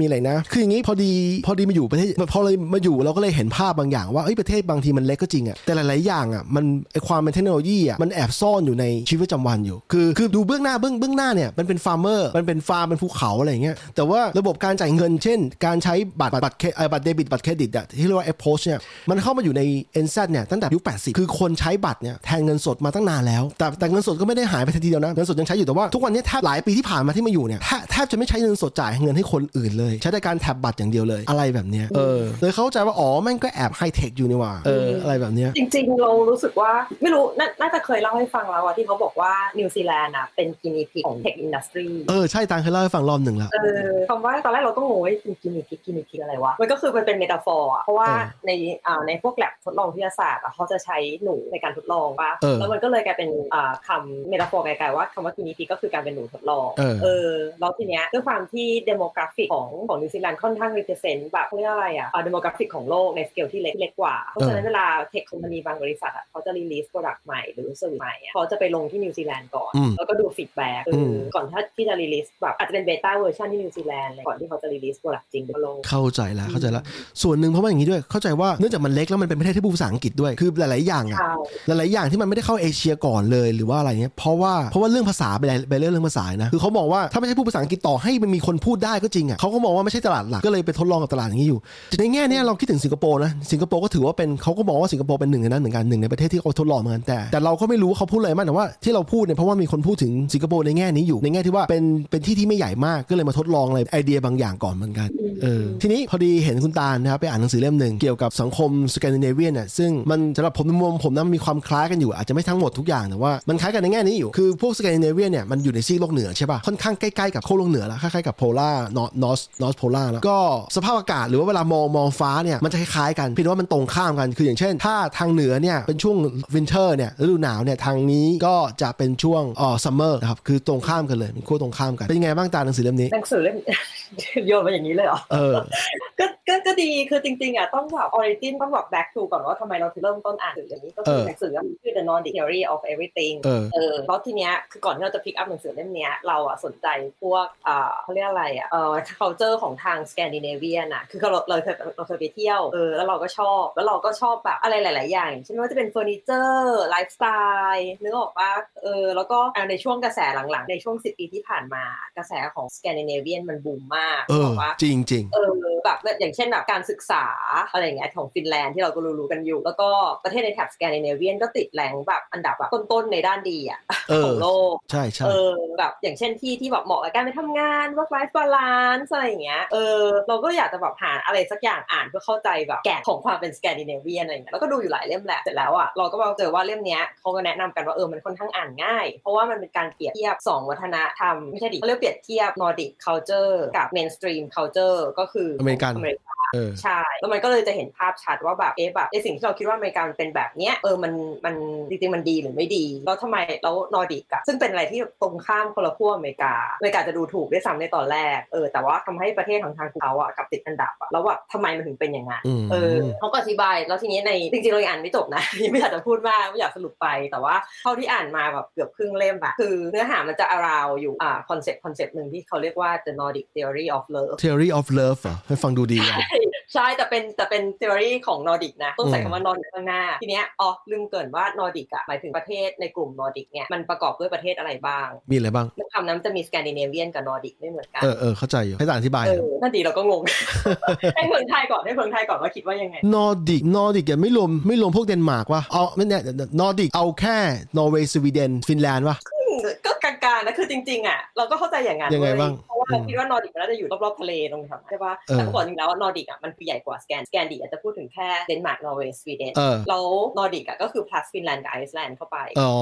มีอะไรนะ คืออย่างงี้พอดีพอดีมาอยู่ประเทศพอเลยมาอยู่เราก็เลยเห็นภาพบางอย่างว่าเอ้ยประเทศบางทีมันเล็กก็จริงอะแต่หลาย ๆ อย่างอะมันไอความเป็นเทคโนโลยีอะมันแอบซ่อนอยู่ในชีวิตประจำวันอยู่ คือคือดูเบื้องหน้าเบื้องเบื้องหน้าเนี่ยมันเป็น farmer มันเป็นฟาร์มเป็นภูเขาอะไรเงี้ยแต่ว่าระบบการจ่ายเงินเช่น การใช้บัตรบัตรเคเอ่อบัตรเดบิตบัตรเครดิตอะที่เรียกว่า a p p o s เนี่ยมันเข้ามาอยู่ใน NZ เนี่ยตั้งแต่ยุค 80 คือคนใช้บัตรเนี่ยแทนเงินสดมาตั้งนานแล้ว แต่แต่เงินสดก็ไม่ได้หายไปทันทีเดียวนะเงินสดยังใช้อยู่แต่ว่าทุกวันนี้แทบหลายปีที่ผ่านมาที่มาอยู่เนี่ยแทบแทบจะไม่ใช้เงินสดจ่ายเงินให้คนอื่นเลย ใช้แต่การ tap บัตรอย่างเดียวเลยอะไรแบบเนี้ยเออเลยเข้าใจว่าอ๋อแม่งก็แอบไฮเทคอยู่นี่หว่าเอออะไรแบบเนี้ยจริง ๆ เรารู้สึกว่าไม่รู้นะน่าจะเคยเล่าให้ฟังแล้วอะที่เขาบอกว่านิวซีแลนด์อะเป็น guinea pig ของ tech industry เออใช่ตาลเคยเล่าให้ฟังรอบหนึ่งแล้วเออคำว่าตอนแรกเราก็งงว่าเป็น guinea pig guinea pig อะไรวะมันก็คือมันเป็น metaphor อะเพราะว่าเออในอ่าในพวกแลบทดลองวิทยาศาสตร์อะเขาจะใช้หนูในการทดลองป่ะเออแล้วมันก็เลยกลายเป็นอ่าคำ metaphor ไกลๆว่าคำว่า guinea pig ก็คือการเป็นหนูทดลองเออเออแล้วทีเนี้ยด้วยความที่ demographic ของของนิวซีแลนด์ค่อนข้าง represent แบบเขาเรียกอะไรอะอ่า demographic ของโลกในสเกลที่เล็กเล็กกว่าเพราะฉะนั้นเวลา tech company บางบริษัทอะเขาจะ release product ใหม่หรือ service ใหม่อะเขาจะไปลงที่นิวซีแลนด์ก่อนอืมแล้วก็ดู feedback อืมก่อนที่ที่จะ release แบบอาจจะเป็น beta version ที่นิวซีแลนด์เลยก่อนที่เขาจะ release product จริงทั่วโลกเข้าใจแล้วเข้าใจแล้วส่วนหนึ่งเพราะว่าอย่างนี้ด้วยเข้าใจว่าเนื่องจากมันเล็กแล้วมันเป็นประเทศที่พูดภาษาอังกฤษด้วยคือหลายๆอย่างอะใช่หลายๆอย่างที่มันไม่ได้เข้าเอเชียก่อนเลยหรือว่าอะไรเงี้ยเพราะว่าเพราะว่าเรื่องภาษาไปไปเรื่องเรื่องภาษานะคือเขามองว่าถ้าไม่ใช่พูดภาษาอังกฤษต่อให้มันมีคนพูดได้ก็จริงอะเขาก็มองว่าไม่ใช่ตลาดหลักก็เลยไปทดลองกับตลาดอย่างนี้อยู่ในแง่เนี้ยเราคิดถึงสิงคโปร์นะสิงคโปร์ก็ถือว่าเป็นเขาก็มองว่าสิงคโปร์เป็นหนึ่งในนั้นเหมือนกันหนึ่งในประเทศที่เขาทดลองเหมือนกันแต่แต่เราก็ไม่รู้ว่าเขาพูดอะไรมากแต่ว่าที่เราพูดเนี่ยเพราะว่ามีคนพูดถึงสิงคโปร์ในแง่นี้อยู่ในแง่ที่ว่าเป็นเป็นที่ที่ไม่ใหญ่มากก็เลยมาทดลองอะไรไอเดียบางอย่างก่อนเหมือนกันเออทีนี้พอดีเห็นคุณตาลนะครับไปอ่านหนังสือเล่มหนึ่งเกี่ยวกับสังคมสแกนดิเนเวียนน่ะซึ่งมันสำหรับผมในมุมผมนะมันมีความคล้ายกันอยู่อาจจะไม่ทั้งหมดทุกอย่างแต่ว่ามันคล้ายกันในแง่นี้อยู่คือพวกสแกนดิเนเวียนเนี่ยมันอยู่ในซีกโลกเหนือใช่ป่ะค่อนข้างใกล้ๆกับขั้วโลกเหนือแล้วคล้ายๆกับ polar nor- north north polar แล้วก็สภาพอากาศหรือว่าเวลามองมองฟ้าเนี่ยมันจะคล้ายๆกันเพียงแต่ว่ามันตรงข้ามกันคืออย่างเช่น ถ้าทางเหนือเนี่ยเป็นช่วง winter เนี่ยฤดูหนาวเนี่ยทางนี้ก็จะเป็นช่วงอ๋อ summer นะครับคือตรงข้ามกันเลยเป็นขั้วตรงข้ามกันเป็นยังไงบ้างตาลหนังสือเล่มนี้หนังสือเล่มโยนมาอย่างนี้เลยเหรอเออก็ก็ก็ดีคือจริงๆอะต้องแบบ origin ต้องแบบ back to ก่อนว่าทำไมเราถึงเริ่มต้นอ่านหนังสืออย่างนี้ก็คือเออหนังสือมันชื่อ The Nordic Theory of Everything เออเออแล้วทีเนี้ยคือก่อนที่เราจะ pick up หนังสือเล่มเนี้ยเราอะสนใจพวกอ่าเขาเรียกอะไรอะเออ culture ของทางสแกนดิเนเวียนอะคือเราเราเคยเราเคยไปเที่ยวเออแล้วเราก็ชอบแล้วเราก็ชอบแบบอะไรหลาย ๆ อย่างอย่างเช่นว่าจะเป็นเฟอร์นิเจอร์ไลฟ์สไตล์นึกออกปะเออแล้วก็อ่าในช่วงกระแสหลัง ๆ ในช่วง 10 ปีที่ผ่านมากระแสของสแกนดิเนเวียนมันบูมมากเอนึกอออกปะจริงจริงเออแบบอย่างเช่นแบบการศึกษาอะไรอย่างเงี้ยของฟินแลนด์ที่เราก็รู้ๆกันอยู่ แล้วก็ประเทศในแถบสแกนดิเนเวียนก็ติด rank แบบอันดับแบบต้นๆในด้านดีอะเออของโลกใช่ใช่เออแบบอย่างเช่นที่ที่แบบเหมาะกับการไปทำงาน work life balance อะไรอย่างเงี้ยเออเราก็อยากจะแบบหาอะไรสักอย่างอ่านเพื่อเข้าใจแบบแก่นของความเป็นสแกนดิเนเวียนอะไรอย่างเงี้ยแล้วก็ดูอยู่หลายเล่มแหละเสร็จแล้วอะเราก็มาเจอว่าเล่มเนี้ยเขาก็แนะนำกันว่าเออมันค่อนข้างอ่านง่าย เพราะว่ามันเป็นการเปรียบเทียบสองวัฒนธรรมไม่ใช่ดิเขาเรียกเปรียบเทียบ Nordic culture กับ mainstream culture ก็คืออเมริกันอเมริกาเออใช่แล้วมันก็เลยจะเห็นภาพชัดว่าแบบเอ๊ะแบบไอสิ่งที่เราคิดว่าอเมริกามันเป็นแบบเนี้ยเออมันมันจริงๆมันดีหรือไม่ดีแล้วทำไมแล้วนอร์ดิกอะซึ่งเป็นอะไรที่ตรงข้ามคนละขั้วอเมริกาอเมริกาจะดูถูกด้วยซ้ำในตอนแรกเออแต่ว่าทำให้ประเทศทางทางเขาอะกลับติดอันดับอะแล้วว่าทำไมมันถึงเป็นอย่างนั้นอืมเออเขาก็อธิบายแล้วทีนี้ในจริงๆเรายังอ่านไม่จบนะยังไม่อยากจะพูดมากไม่อยากสรุปไปแต่ว่าเท่าที่อ่านมาแบบเกือบครึ่งเล่มอะคือเนื้อหามันจะ around อยู่อ่า concept concept หนึ่งที่เขาเรียกว่า the Nordic theory of love theory of love เหรอให้ฟังดูดีอะใช่แต่เป็นแต่เป็น theory ของนอร์ดิกนะต้องใส่อืมคำว่านอร์ดิกข้างหน้า ทีเนี้ยอ๋อลืมเกริ่นว่านอร์ดิกอะหมายถึงประเทศในกลุ่มนอร์ดิกเนี่ยมันประกอบด้วยประเทศอะไรบ้าง มีอะไรบ้างคำนั้นมันจะมีสแกนดิเนเวียนกับนอร์ดิกไม่เหมือนกันเออเออเข้าใจอยู่ให้ตาลอธิบายเออนั่นดีเราก็งงให้เมืองไทยก่อนให้เมืองไทยก่อนว่าคิดว่ายังไงนอร์ดิกนอร์ดิกยังไม่รวมไม่รวมพวกเดนมาร์กวะเอาไม่แน่นอร์ดิกเอาแค่นอร์เวย์สวีเดนฟินแลนด์วะก็กลางๆ นะคือจริงๆอะเราก็เข้าใจอย่างนั้นยังไงเว้บ้างเพราะว่าเราอืมคิดว่านอร์ดิกมันน่าจะอยู่รอบๆทะเลตรงแถวนั้นใช่ปะเออแต่เขาบอกจริงๆแล้วว่านอร์ดิกอะมันคือใหญ่กว่าสแกนสแกนดิกอาจจะพูดถึงแค่เดนมาร์กนอร์เวย์สวีเดนเออแล้วนอร์ดิกอะก็คือ plus ฟินแลนด์กับไอซ์แลนด์เข้าไปอ๋อ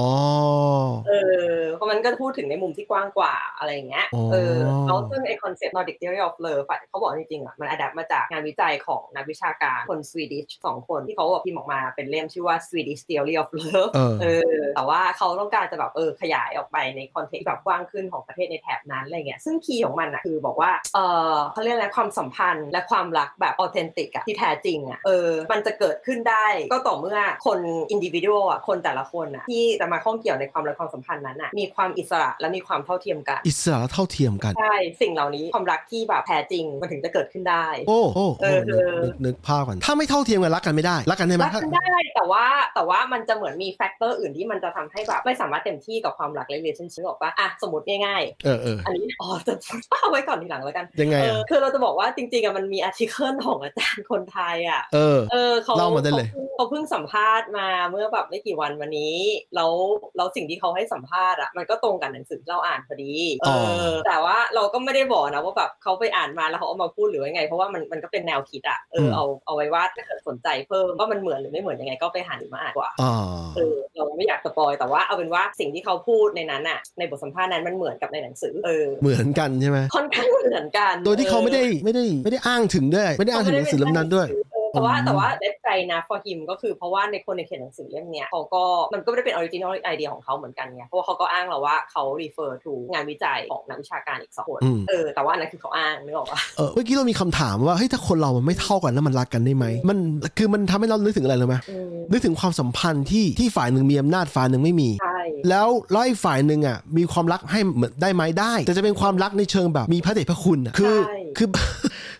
เออเพราะมันก็พูดถึงในมุมที่กว้างกว่าอะไรอย่างเงี้ยอ๋อเออแล้วซึ่งไอ concept Nordic Theory of Love อะเขาบอกจริงๆอะมันอัดมาจากงานวิจัยของนักวิชาการคน Swedish สองคนที่เขาบอกพิมพ์ออกมาเป็นเล่มชื่อว่า Swedish Theory of Love เออเออแต่ว่าเขาต้องการจะแบบเออขยายออกไปใน context แบบกว้างขึ้นของประเทศในแถบนั้นอะไรเงี้ยซึ่ง key ของมันอะคือบอกว่าเออเขาเรียกอะไรความสัมพันธ์และความรักแบบ authentic อะที่แท้จริงอะเออมันจะเกิดขึ้นได้ก็ต่อเมื่อคนอินดิวิ u a l อะคนแต่ละคนอะที่จะมาข้องเกี่ยวในความรักความสัมพันธ์นั้นอะมีความอิสระและมีความเท่าเทียมกัน อิสระเท่าเทียมกันใช่สิ่งเหล่านี้ความรักที่แบบแท้จริงมันถึงจะเกิดขึ้นได้ โอ้โอ้เอโอ้อนึกนึกนึกภาพก่อนถ้าไม่เท่าเทียมกันรักกันไม่ได้รักกันได้ไหมรักถ้ากันได้แต่ว่าแต่ว่ามันจะเหมือนมี factor อื่นที่มันจะทำให้แบบไม่สามารถเต็มที่กับความรักและ relationship หรอกปะอะสมมติง่ายเออเออๆอันนี้อ๋อจะเอาไว้ก่อนทีหลังแล้วกันยังไงเออะอคือเราจะบอกว่าจริงๆอะมันมี article ของอาจารย์คนไทยอะเออเออเขาเล่ามาได้เลยขเขาเพิ่งสัมภาษณ์มาเมื่อแบบไม่กี่วันมานี้แล้วแล้วสิ่งที่เขาให้สัมภาษณ์อะมันก็ตรงกับหนังสือที่เราอ่านพอดีเออแต่ว่าเราก็ไม่ได้บอกนะว่าแบบเขาไปอ่านมาแล้วเขาเอามาพูดหรือว่าไง เพราะว่ามันมันก็เป็นแนวคิดอะเออเอาเอาไว้ว่าถ้าเกิดสนใจเพิ่มว่ามันเหมือนหรือไม่เหมือนยังไงก็ไปหาหรือมาอ่านกว่าอ่าเออเราไม่อยากสปอยแต่ว่าเอาเป็นว่าสิ่งที่เขาพูดในนั้นอะในบทสัมภาษณ์นั้นมันเหมือนกับในหนังสือเออเหมือนกันใช่ไหมค่อนข้างเหมือนกัน โดยที่เขาไม่ได้ออไม่ได้ไม่ได้อ้างถึงด้วย ไม่ได้อ้างถึงหนังสือเล่มนั้นด้วยเออแต่ว่าอืมแต่ว่าเด็ดใจนะ for him ก็คือเพราะว่าในคนในเขียนหนังสือเล่มเนี้ยเขาก็มันก็ไม่ได้เป็น original idea ของเขาเหมือนกันไงเพราะว่าเขาก็อ้างเราว่าเขา refer to งานวิจัยของนักวิชาการอีกสองคนอืมเออแต่ว่าอันนั้นคือเขาอ้างนึกออกปะเออเมื่อกี้เรามีคำถามว่าเฮ้ยถ้าคนเรามันไม่เท่ากันแล้วมันรักกันได้ไหมมันคือมันทำให้เรานึกถึงอะไรเลยไหมอืมนึกถึงความสัมพันธ์ที่ที่ฝ่ายหนึ่งมีอำนาจฝ่ายหนึ่งไม่มีใช่แล้วแล้วอีกฝ่ายหนึ่งอะมีความรักให้เหมือนได้ไหมได้ แต่จะเป็นความรักในเชิงแบบมีพระเดชพระคุณอะคือคือ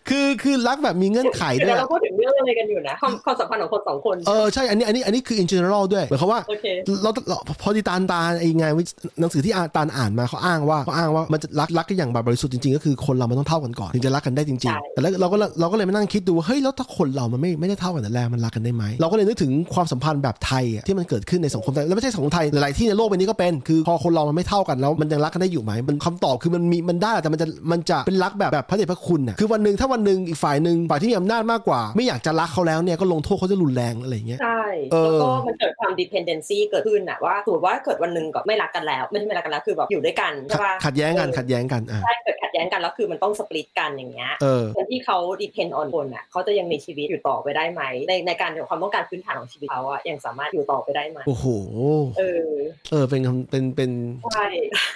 คือคือรักแบบมีเงื่อนไขเดี๋ด้วยยวอะเราพูดถึงเรื่องอะไรกันอยู่นะความความสัมพันธ์ของคนสองคน เออใช่อันนี้อันนี้อันนี้คือ in general ด้วยหมายความว่าโอเคเราเราพอดีตานตาไอ้งานวิหนังสือที่อ่านตานอ่านมาเขาอ้างว่าเขาอ้างว่ามันจะรักรักกันอย่างแบบบริสุทธิ์จริงๆ ก็คือคนเรามันต้องเท่ากันก่อนถึงจะรักกันได้จริงใช่ๆแต่แล้วเราก็เราก็เลยมานั่งคิดดูว่าเฮ้ยแล้วถ้าคนเรามันไม่ไม่ได้เท่ากันแต่แรกมันรักกันได้ไหมเราก็เลยนึกถึงความสัมพันธ์แบบไทยอะที่มันเกิดขึ้นในสังคมไทยแล้วไม่ใช่สังคมไทยหลายๆที่ในโลกใบนี้ก็เป็นคือพอคนเรามันไม่เท่ากันแล้ว มันยังรักกันได้อยู่ไหมมันคำตอบคือมันมีมันได้แต่มันจะมันจะเป็นรักแบบแบบพระเดชพระคุณอะคือวันหนึ่งถ้าวันหนึ่งอีกฝ่ายหนึ่งฝ่ายที่มีอำนาจมากกว่า ไม่อยากจะรักเขาแล้วเนี่ยก็ลงโทษเขาจะรุนแรงอะไรอย่างเงี้ยใช่เออแล้วก็มันเกิดความ dependency เกิดขึ้นอะว่าสมมติว่าเกิดวันหนึ่งก็ไม่รักกันแล้ว ไม่ใช่ไม่รักกันแล้วคือแบบอยู่ด้วยกันใช่ปะขัดแย้งกันเออขัดแย้งกันอะใช่เกิดขัดแย้งกันแล้วคือมันต้องสปลิตกันอย่างเงี้ยเออคนที่เขา depend on คนอะเขาจะยังมีชีวิตอยู่ต่อไปได้ไหมในในการความต้องการพื้นฐานของชีวิตเขาอะยังสามารถอยู่ต่อไปได้ไหมโอ้โหเออเออเป็นคำเป็นเป็นใช่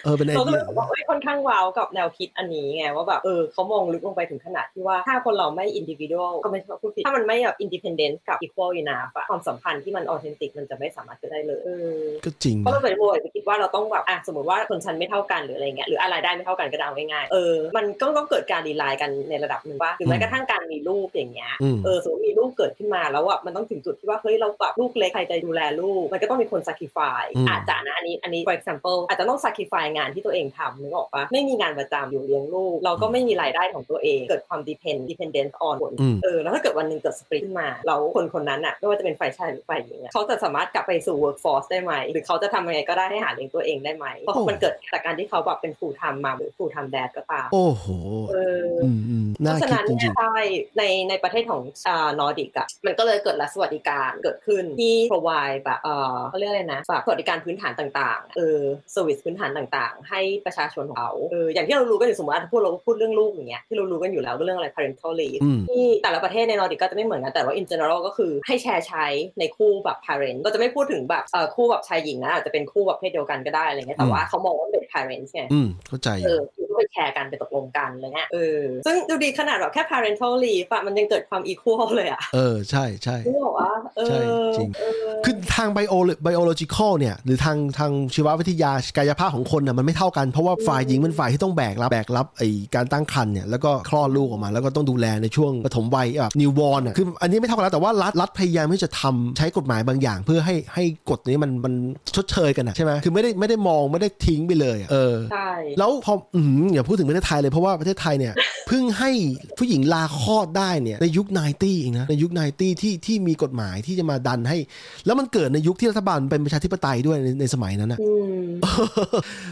เออเป็นไอเราก็เดีเลยยบอกว่าเอ้ยค่อนข้างว้าวกับแนวคิดอันนี้ไงว่าแบบเออเขามองลึกลงไปถึงขนาดที่ว่าถ้าคนเราไม่ individual ก็ไม่ใช่ว่าพูดผิดถ้ามันไม่แบบ independent กับ equal enough อะความสัมพันธ์ที่มัน authentic มันจะไม่สามารถเกิดได้เลยเออก็จริงเพราะนะเราเป็นโวยไปคิดว่าเราต้องแบบอะสมมติว่าคนชั้นไม่เท่ากันหรืออะไรเงี้ยหรืออะไรายได้ไม่เท่ากันก็ได้เอาง่ายๆเออมันก็ต้องเกิดการดีไลน์กันในระดับหนึ่งว่าหรือแม้กระทั่งการมีลูกอย่างเงี้ยอืมเออสมมติมีลูกเกิดขึ้นมาแล้วอะมันต้องถึงจุดที่ว่าเฮ้ยเราแบบลูกเล็กใครจะดูแลลูกมันก็ต้องมีคน sacrifice อืมอาจจะนะอันนี้อันนี้ for example อาจจะต้อง sacrifice งานที่ตัวเองทำนึกออกปะไม่มีงานประจำอยู่เลี้ยงลูก เราก็ไม่มีรายได้ของตัวเองเกิดความ depend dependent on คนอืมเออแล้วถ้าเกิดวันหนึ่งเกิดสปริงขึ้นมาแล้วคนคนนั้นอะไม่ว่าจะเป็นฝ่ายชายหรือฝ่ายหญิงอะเขาจะสามารถกลับไปสู่ workforce ได้ไหมหรือเขาจะทำยังไงก็ได้ให้หาเลี้ยงตัวเองได้ไหมเพราะโอ้มันเกิดจากการที่เขาแบบเป็น full time มาหรือ full time dad ก็ตามโอ้โหเอออืมอืมเพราะฉะนั้นเนี่ริยงใช่ในในประเทศของอ่านอร์ดิกอะมันก็เลยเกิดรัฐสวัสดิการเกิดขึ้นที่ provide แบบเออเขาเรียกอะไรนะแบบสวัสดิการพื้นฐานต่างๆ เออ service พื้นฐานต่างๆ ให้ประชาชนของเขาเอออย่างที่เรารู้กันอยู่สมมติว่าถ้าพูดเราพูดเรื่องลูกอย่างเงี้ยที่เรารู้กันอยู่แล้วก็เรื่องอะไร parental leave อืมที่แต่ละประเทศในนอร์ดิกก็จะไม่เหมือนกันแต่ว่า in general ก็คือให้แชร์ใช้ในคู่แบบ parent เราจะไม่พูดถึงแบบเอ่อคู่แบบชายหญิงนะอาจจะเป็นคู่แบบเพศเดียวกันก็ได้อะไรเงี้ยแต่ว่าเขามองว่าเป็น parents ไงอืมเข้าใจเออคือก็ไปแชร์กันไปตกลงกันอะไรเงี้ยเออซึ่งดูดีขนาดแบบแค่ parental leave อะมันยังเกิดความ equal เลยอะเออใช่ใช่รู้บอกว่าเออใช่จริงเออคือทาง bio biological เนี่ยหรือทางทางชีววิทยากายภาพของคนน่ะมันไม่เท่ากันเพราะว่าฝ่ายหญิงเป็นฝ่ายที่ต้องแบกรับแบกรับไอการตั้งครรภ์เนี่ยแล้วก็คลอดลูกออกมา แล้วก็ต้องดูแลในช่วงปฐมวัยแบบ newborn อะคืออันนี้ไม่เท่ากันแล้วแต่ว่ารัฐรัฐพยายามที่จะทำใช้กฎหมายบางอย่าง เพื่อให้ให้กฎนี้มันมันชดเชยกันอะใช่ไหมคือไม่ได้ไม่ได้มองไม่ได้ทิ้งไปเลยอะเออใช่แล้วพออืมอย่าพูดถึงประเทศไทยเลยเพราะว่าประเทศไทยเนี่ยเพิ่งให้ผู้หญิงลาคลอดได้เนี่ยในยุค90เองนะในยุค90ที่ที่มีกฎหมายที่จะมาดันให้ แล้วมันเกิดในยุคที่รัฐบาลเป็นประชาธิปไตยด้วยในในสมัยนั้นนะอืม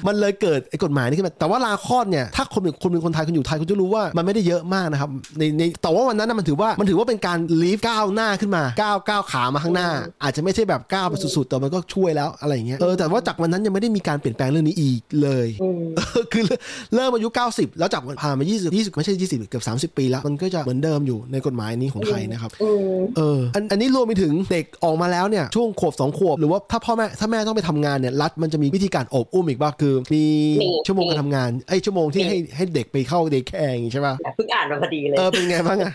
มันเลยเกิดไอ้กฎหมายนี้ขึ้นมาแต่ว่าลาคลอดเนี่ยถ้าคนเป็นคนเป็นคนไทยคนอยู่ไทยคุณจะรู้ว่ามันไม่ได้เยอะมากนะครับในในแต่ว่าวันนั้นนะมันถือว่ามันถือว่าเป็นการลีฟก้าวหน้าขึ้นมาก้าวก้าวขามาข้างหน้า อาจจะไม่ใช่แบบก้าวไปสุดๆแต่มันก็ช่วยแล้วอะไรอย่างเงี้ยเออแต่ว่าจากวันนั้นยังไม่ได้มีการเปลี่ยนแปลงเรื่องนี้อีกเลยอืมคือเริ่มอายุ 90 แล้วจากผ่านมา 20 20 ไม่ใช่ 20 เกือบ30 ปีแล้ว มันก็จะเหมือนเดิมอยู่ในกฎหมายนี้ของไทยนะครับอืมเอออันอันนี้รวมไปถึงเด็กออกมาแล้วเนี่ยช่วงขวบสองขวบหรือว่าถ้าพ่อแม่ถ้าแม่ต้องไปทำงานเนี่ยรัฐมันจะมีวิธีการอบอุ้มอีกบ้างคือมีมีชั่วโมงการทำงานไอ้ยชั่วโมงที่มีให้ให้เด็กไปเข้าเด็กแคร์อย่างงี้ใช่ป่ะเพิ่งอ่านมาพอดีเลยเออเป็นไงบ้างอะ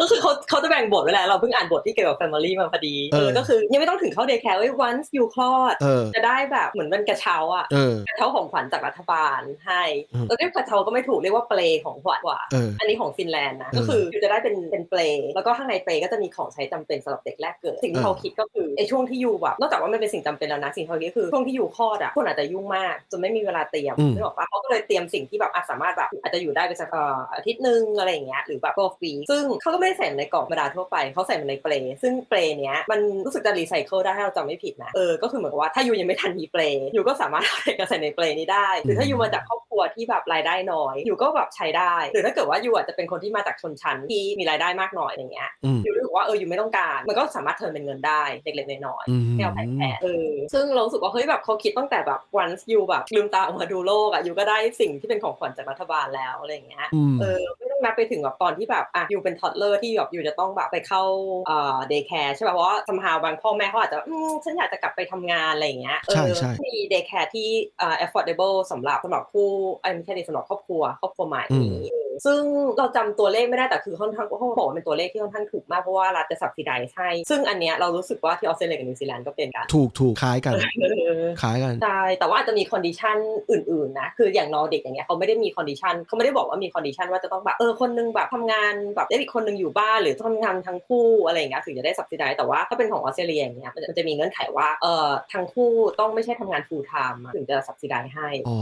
ก็คือเขาเขาจะแบ่งบทไว้แล้วเราเพิ่งอ่านบทที่เกี่ยวกับ family มาพอดีเออเออก็คือยังไม่ต้องถึงเข้า day care เว้ย once you คลอดเออจะได้แบบเหมือนเป็นกระเช้าอะเออกระเช้าของขวัญจากรัฐบาลให้อืมเราเรียกกระเช้าก็ไม่ถูกเรียกว่าเปลของขวัญกว่าเอออันนี้ของฟินแลนด์นะเออก็คืออยู่จะได้เป็นเป็นเปลแล้วก็ข้างในเปลก็จะมีของใช้จำเป็นสำหรับเด็กแรกเกิดสิ่งที่เออเขาคิดก็คือไอ้ช่วงที่อยู่แบบนอกจากว่ามันเป็นสิ่งจำเป็นแล้วนะสิ่งที่เขาคิดก็คือช่วงที่อยู่คลอดอะคนอาจจะยุ่งมากจนไม่มีเวลาเตรียมอืมนึกออกปะเขาก็เลยเตรียมสิ่งที่แบบอะสามารถแบบอาจจะอยู่ได้ไปสักเอ่ออาทิตย์หนึ่งอะไรอย่างเงี้ยหรือแบบโปรฟีซึ่งเขาก็ไม่ได้ใส่ในกล่องธรรมดาทั่วไปเขาใส่มันในเปลซึ่งเปลเนี้ยมันรู้สึกจะรีไซเคิลได้ถ้าเราจำไม่ผิดนะเออก็คือเหมือนกับว่าถ้า you ยังไม่ทันมีเปล you ก็สามารถเอาเด็กมาใส่ในเปลนี้ได้หรือถ้า you มาจากครอบครัวที่แบบรายได้น้อย you ก็แบบใช้ได้ หรือถ้าเกิดว่า you อาจจะเป็นคนที่มาจากชนชั้นที่มีรายได้มากหน่อยอย่างเงี้ยอืม you รู้สึกว่าเออ you ไม่ต้องการ มันก็สามารถ turn เป็นเงินได้เล็กๆน้อยอืมๆไม่เอาแพงๆเออซึ่งเรารู้สึกว่าเฮ้ยแบบเขาคิดตั้งแต่แบบ once ยูแบบลืมตาออกมาดูโลกอะ you ก็ได้สิ่งที่เป็นของขวัญจากรัฐบาลแล้วอะไรอย่างเงี้ยอืมเออไม่ ต้องนับไปถึงแบบตอนที่แบบอะ you เป็น toddler ที่แบบ you จะต้องแบบไปเข้าเอ่อ daycare ใช่ป่ะเพราะว่าสมมติบางพ่อแม่เขาอาจจะอืมฉันอยากจะกลับไปทำงานอะไรอย่างเงี้ยเอใช่อใช่มี daycare ที่เอ่อ affordable สำหรับสำหรับคู่ไอ้ยไม่ใช่ดิสำหรับครอบครัวครอบครัวใหม่นี้เออซึ่งเราจำตัวเลขไม่ได้แต่คือค่อนข้างเขาบอกว่าเป็นตัวเลขที่ค่อนข้างถูกมากเพราะว่ารัฐจะ subsidize ให้ ซึ่งอันเนี้ยเรารู้สึกว่าที่ออสเตรเลียกับนิวซีแลนด์ก็เป็นกันถูกถูกคล้ายกันเออคล้ายกันใช่แต่ว่าอาจจะมี condition อื่นๆนะคืออย่างนอร์ดิกอย่างเงี้ยเขาไม่ได้มี condition เขาไม่ได้บอกว่ามี condition ว่าจะต้องแบบเออคนนึงแบบทำงานแบบได้อีกคนนึงอยู่บ้านหรือทำงานทั้งคู่อะไรอย่างเงี้ยถึงจะได้ subsidize แต่ว่าถ้าเป็นของออสเตรเลียอย่างเงี้ยมันจะมันจะมีเงื่อนไขว่าเออทั้งคู่ต้องไม่ใช่ทำงาน full time อะถึงจะสับซิได้ให้อ๋อ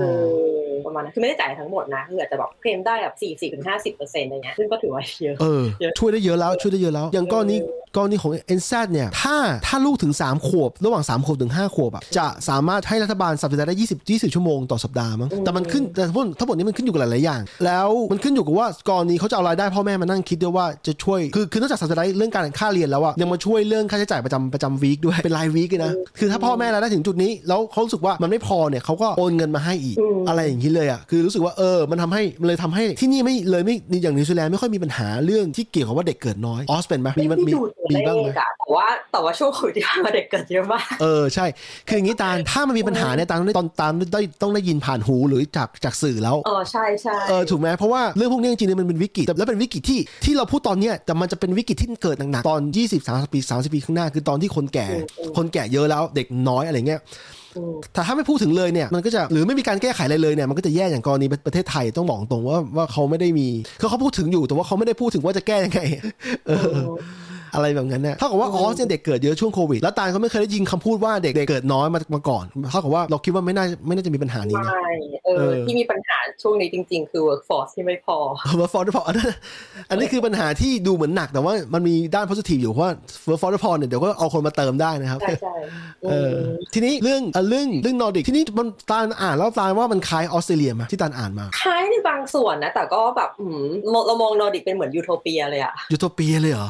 เออ ประมาณนั้นคือไม่ได้จ่ายทั้งหมดนะคืออาจจะแบบเคลมได้แบบสี่สิบถึงห้าสิบเปอร์เซ็นต์อะไรเงี้ยซึ่งก็ถือว่าเยอะเออเยอะช่วยได้เยอะแล้วช่วยได้เยอะแล้ว อย่างกรณีกรณีของ n z เนี่ยถ้าถ้าลูกถึง 3 ขวบ ระหว่าง 3 ขวบถึง 5 ขวบอะจะสามารถให้รัฐบาลสับสนได้ 20 20 ชั่วโมงต่อสัปดาห์มั้งแต่มันขึ้นแต่ทั้งหมดทั้งหมดนี้มันขึ้นอยู่กับหลาย ๆ อย่าง แล้วมันขึ้นอยู่กับว่ากรณีเขาจะเอารายได้พ่อแม่มานั่งคิดด้วยว่าจะช่วยคือคือนอกจากสับสนเรื่องการค่าเรียนแล้วอะยังมาช่วยเรื่องค่าใช้จ่ายประจำประจำวีคด้วยเป็นรายวีคเลยนะคือถ้าพ่อแม่รายได้ถึงจุดนี้แล้วเขารู้สึกว่ามันไม่พอเนี่ยเขาก็โอนเงินมาให้อีกอืมอะไรอย่างนี้เลยอะคือรู้สึกว่าเออมันทำให้มันเลยทำให้ที่นี่ไม่เลยไม่อย่างนิวซีแลนด์ไม่ค่อยมีปัญหาเรื่องที่เกี่ยวกับว่าเด็กเกิดน้อยออสเป็นไหมมีมันมีไดูตัวมีเลบ้างไหมขอะแต่ว่าแต่ว่าช่วงโควิดที่ผ่านมาเด็กเกิดเยอะมากเออใช่ คืออย่างนี้ตาลถ้ามันมีปัญหาเนี่ยตาลต้องได้ตอนตาลได้ต้องได้ยินผ่านหูหรือจากจากสื่อแล้วเออใช่ใช่เออถูกไหมเพราะว่าเรื่องพวกนี้จริงๆมันเป็นวิกฤตแต่แล้วเป็นวิกฤตที่ที่เราพูดตอนเนี้ยแต่มันจะเป็นวิกฤตที่เกิดหนักๆตอน 20 30ปี30ปีข้างหน้าคือตอนที่คนแก่ คนแก่เยอะแล้วเด็กน้อยอะไรเงี้ยอืม แต่ถ้าไม่พูดถึงเลยเนี่ยมันก็จะหรือไม่มีการแก้ไขอะไรเลยเนี่ยมันก็จะแย่อย่างกรณีประเทศไทยต้องบอกตรงว่าว่าเขาไม่ได้มีคือเขาพูดถึงอยู่แต่ว่าเขาไม่ได้พูดถึงว่าจะแก้ยังไงเอออะไรแบบนั้นเนี่ยเท่ากับว่าออสเนี่ยเด็กเกิดเยอะช่วงโควิด แล้วตาลเขาไม่เคยได้ยินคำพูดว่าเด็กเกิดน้อยมามาก่อนเท่ากับว่าเราคิดว่าไม่น่าไม่น่าจะมีปัญหานี้นะใช่เอเอออที่มีปัญหาช่วงนี้จริง ๆ คือ workforce ที่ไม่พอworkforce อันนั้นอันนี้คือปัญหาที่ดูเหมือนหนักแต่ว่ามันมีด้าน positive อยู่เพราะว่า workforce เนี่ยเดี๋ยวก็เอาคนมาเติมได้นะครับใช่ใช่เออทีนี้เรื่องเอ่อเรื่องเรื่องนอร์ดิกที่นี่มันตาลอ่านแล้วตาลว่ามันคล้ายออสเตรเลียไหมาที่ตาลอ่านมาคล้ายในบางส่วนนะแต่ก็แบบอืมเรามองนอร์ดิกเป็นเหมือนยูโทเปียเลยอะยูโทเปียเลยเหรอ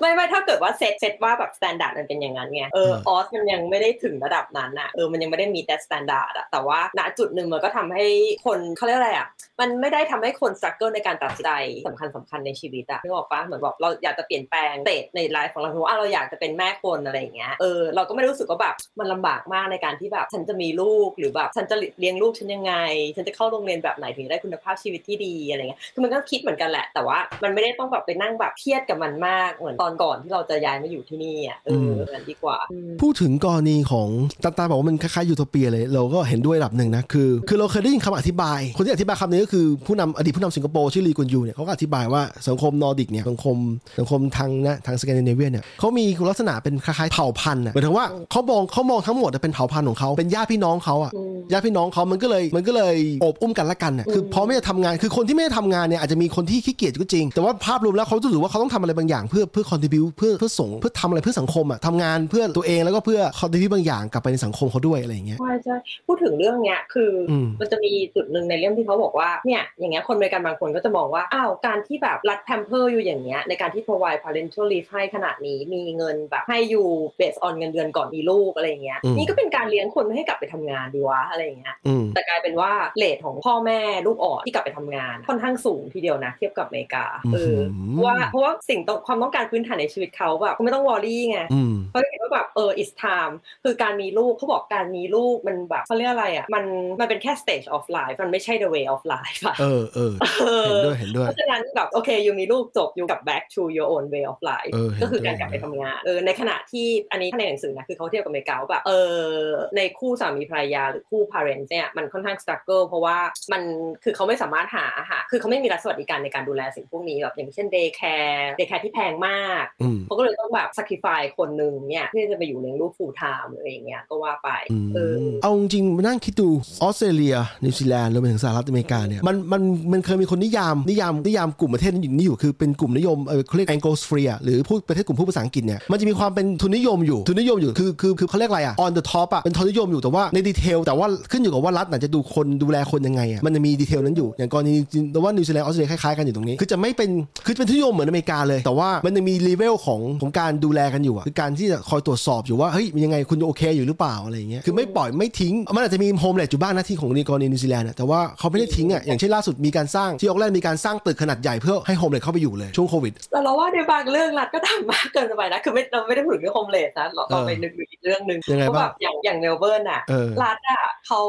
ไม่ไม่ถ้าเกิดว่า set set ว่าแบบ standard มันเป็นอย่างนั้นไงเออเออออสมันยังไม่ได้ถึงระดับนั้นอะเออมันยังไม่ได้มีแต่ standard อะแต่ว่าณจุดหนึ่งมันก็ทำให้คนเขาเรียกอะไรอะมันไม่ได้ทำให้คนสตรัคเกิลในการตัดสินใจสำคัญสำคัญในชีวิตอะนึกออกปะเหมือนแบบเราอยากจะเปลี่ยนแปลงเตจในไลฟ์ของเราถือว่าเราอยากจะเป็นแม่คนอะไรอย่างเงี้ยเออเราก็ไม่ได้รู้สึกว่าแบบมันลำบากมากในการที่แบบฉันจะมีลูกหรือแบบฉันจะเลี้ยงลูกฉันยังไง ฉันจะเข้าโรงเรียนแบบไหนถึงจะได้คุณภาพชีวิตที่ดีอะไรเงี้ยคือมันก็คิดเหมือนกันแหละ แต่ว่ามันไม่ได้ต้องแบบไปนั่งแบบเครียดกับมันมากเหมือนตอนก่อนที่เราจะย้ายมาอยู่ที่นี่อะเอออนั้นดีกว่า พูดถึงกรณีของตาตาบอกว่ามันคล้ายๆยูโทเปียเลย เราก็เห็นด้วยระดับหนึ่งนะคือ คือเราเคยได้ยินคำอธิบาย คนที่อธิบายคำนี้ก็คือผู้นำอดีตผู้นำสิงคโปร์ชื่อลีกวนยูเนี่ยเขาก็อธิบายว่าสังคมนอร์ดิกเนี่ยสังคมสังคมทางนะทางสแกนดิเนเวียเนี่ยเขามีลักษณะเป็นคล้ายๆเผ่าพันธุ์อะหมายถึงว่าเขามองเขามองทั้งหมดเป็นเผ่าพันธุ์ของเขาเป็นญาติพี่น้องเขาอะอืมญาติพี่น้องเขามันก็เลยมันก็เลยโอบอุ้มกันละกันน่ะคือพอไม่ได้ทำงานคือคนที่ไม่ได้ทำงานเนี่ยอาจจะมีคนที่ขี้เกียจก็จริง แต่ว่าภาพรวมแล้วเขารู้สึกว่าเขาต้องทำอะไรบางอย่างเพื่อเพื่อ contribute เพื่อเพื่อส่งเพื่อทำอะไรเพื่อสังคมอะทำงานเพื่อตัวเองแล้วก็เพื่อ contribute บางอย่างกลับไปในสังคมเขาด้วยอะไรอย่างเงี้ยใช่ใช่พูดถึงเรื่องเนี้ยคืออมมันจะมีจุดหนึ่งในเรื่องที่เขาบอกว่าเนี่ยอย่างเงี้ยคนอเมริกันบางคนก็จะมองว่าอ้าวการที่แบบรัฐ pamper you อย่างเงี้ยในการที่ provide parental leave ให้ขนาดนี้มีเงินแบบให้อยู่ based on เงินเดือนก่อนมีลูกอะไรอย่างเงี้ยอืมนี่ก็เป็นการเลี้ยงคนไม่ให้กลับไปทำงานดิวะอะไรอย่างเงี้ยอืมแต่กลายเป็นว่า rate ของพ่อแม่ลูกอ่อนที่กลับไปทำงานค่อนข้างสูงทีเดียวนะเทียบกับอเมริกาเอออืมเพราะว่าเพราะว่าสิ่งต้องความต้องการพื้นฐานในชีวิตเขาแบบเขาไม่ต้อง worry ไงอืมเขาเห็นว่าแบบเออ it's time คือการมีลูกเขาบอกการมีลูกมันแบบเขาเรียกอะไรอะมันมันเป็นแค่ stage of life มันไม่ใช่ the way of life อะเออเออเออเห็นด้วยเห็นด้วยเพราะฉะนั้นแบบโอเคยูมีลูกจบยูกลับ back to your own way of life เออเห็นด้วยก็คือการกลับไปทำงานเออในขณะที่อันนี้ในหนังสือนะคือเขาเทียบกับอเมริกาว่าแบบเออในคู่สามีภรรยาหรือคู่ parents เนี่ยมันค่อนข้าง struggle เพราะว่ามันคือเขาไม่สามารถหาหาคือเขาไม่มีรัฐสวัสดิการในการดูแลสิ่งพวกนี้แบบอย่างเช่น day care day care ที่แพงมากอืมเขาก็เลยต้องแบบ sacrifice คนหนึ่งเนี่ยที่จะไปอยู่เลี้ยงลูก full time หรืออะไรอย่างเงี้ยก็ว่าไปอืมเออเอาจริงๆมานั่งคิดดูออสเตรเลีย นิวซีแลนด์รวมไปถึงสหรัฐอเมริกาเนี่ยมันมันมันเคยมีคนนิยามนิยามนิยามกลุ่มประเทศนี้อยู่คือเป็นกลุ่มนิยมเออเขาเรียก Anglosphere หรือพูดประเทศกลุ่มพูดภาษาอังกฤษเนี่ยมันจะมีความเป็นทุนนิยมอยู่ทุนนิยมอยู่คือคือคือเขาเรียกอะไรอะ on the top อะเป็นทุนนิยมอยู่แต่ว่าใน detail แต่ว่าขึ้นอยู่กับว่ารัฐไหนจะดูคนดูแลคนยังไงอะมันจะมี detail นั้นอยู่อย่างกรณีแต่ว่านิวซีแลนด์ออสเตรเลียคล้ายๆกันอยู่ตรงนี้คือจะไม่เป็นคือเป็นทุนนิยมเหมือนอเมริกาเลย แต่ว่ามันจะมีเลเวลของของการดูแลกันอยู่อะคือการที่จะคอยตรวจสอบอยู่ว่าเฮ้ยมันยังไงคุณโอเคอยู่หรือเปล่าอะไรอย่างเงี้ยคือไม่ปล่อยไม่ทิ้งมันอาจจะมี homeless อยู่บ้างหน้าที่ของในกรณีนิวซีแลนด์อะแต่ว่าเขาไม่ได้ทิ้งอะอย่างเช่นล่าสุดมีการสร้างที่โอ๊คแลนด์มีการสร้างตึกขนาดใหญ่เพื่อให้ homeless เข้าไปอยู่เลยช่วงโควิดแต่เราว่าในบางเรื่องรัฐก็ทำมากเกินไปนะคือไม่เราไม่ได้พูดถึงเรื่อง homeless นะเราเราเออไปนึกดูอีกเรื่องหนึ่งยังไงเพราะบ้าแบงบอย่างอย่างเมลเบิร์นอะเออรัฐอะเขา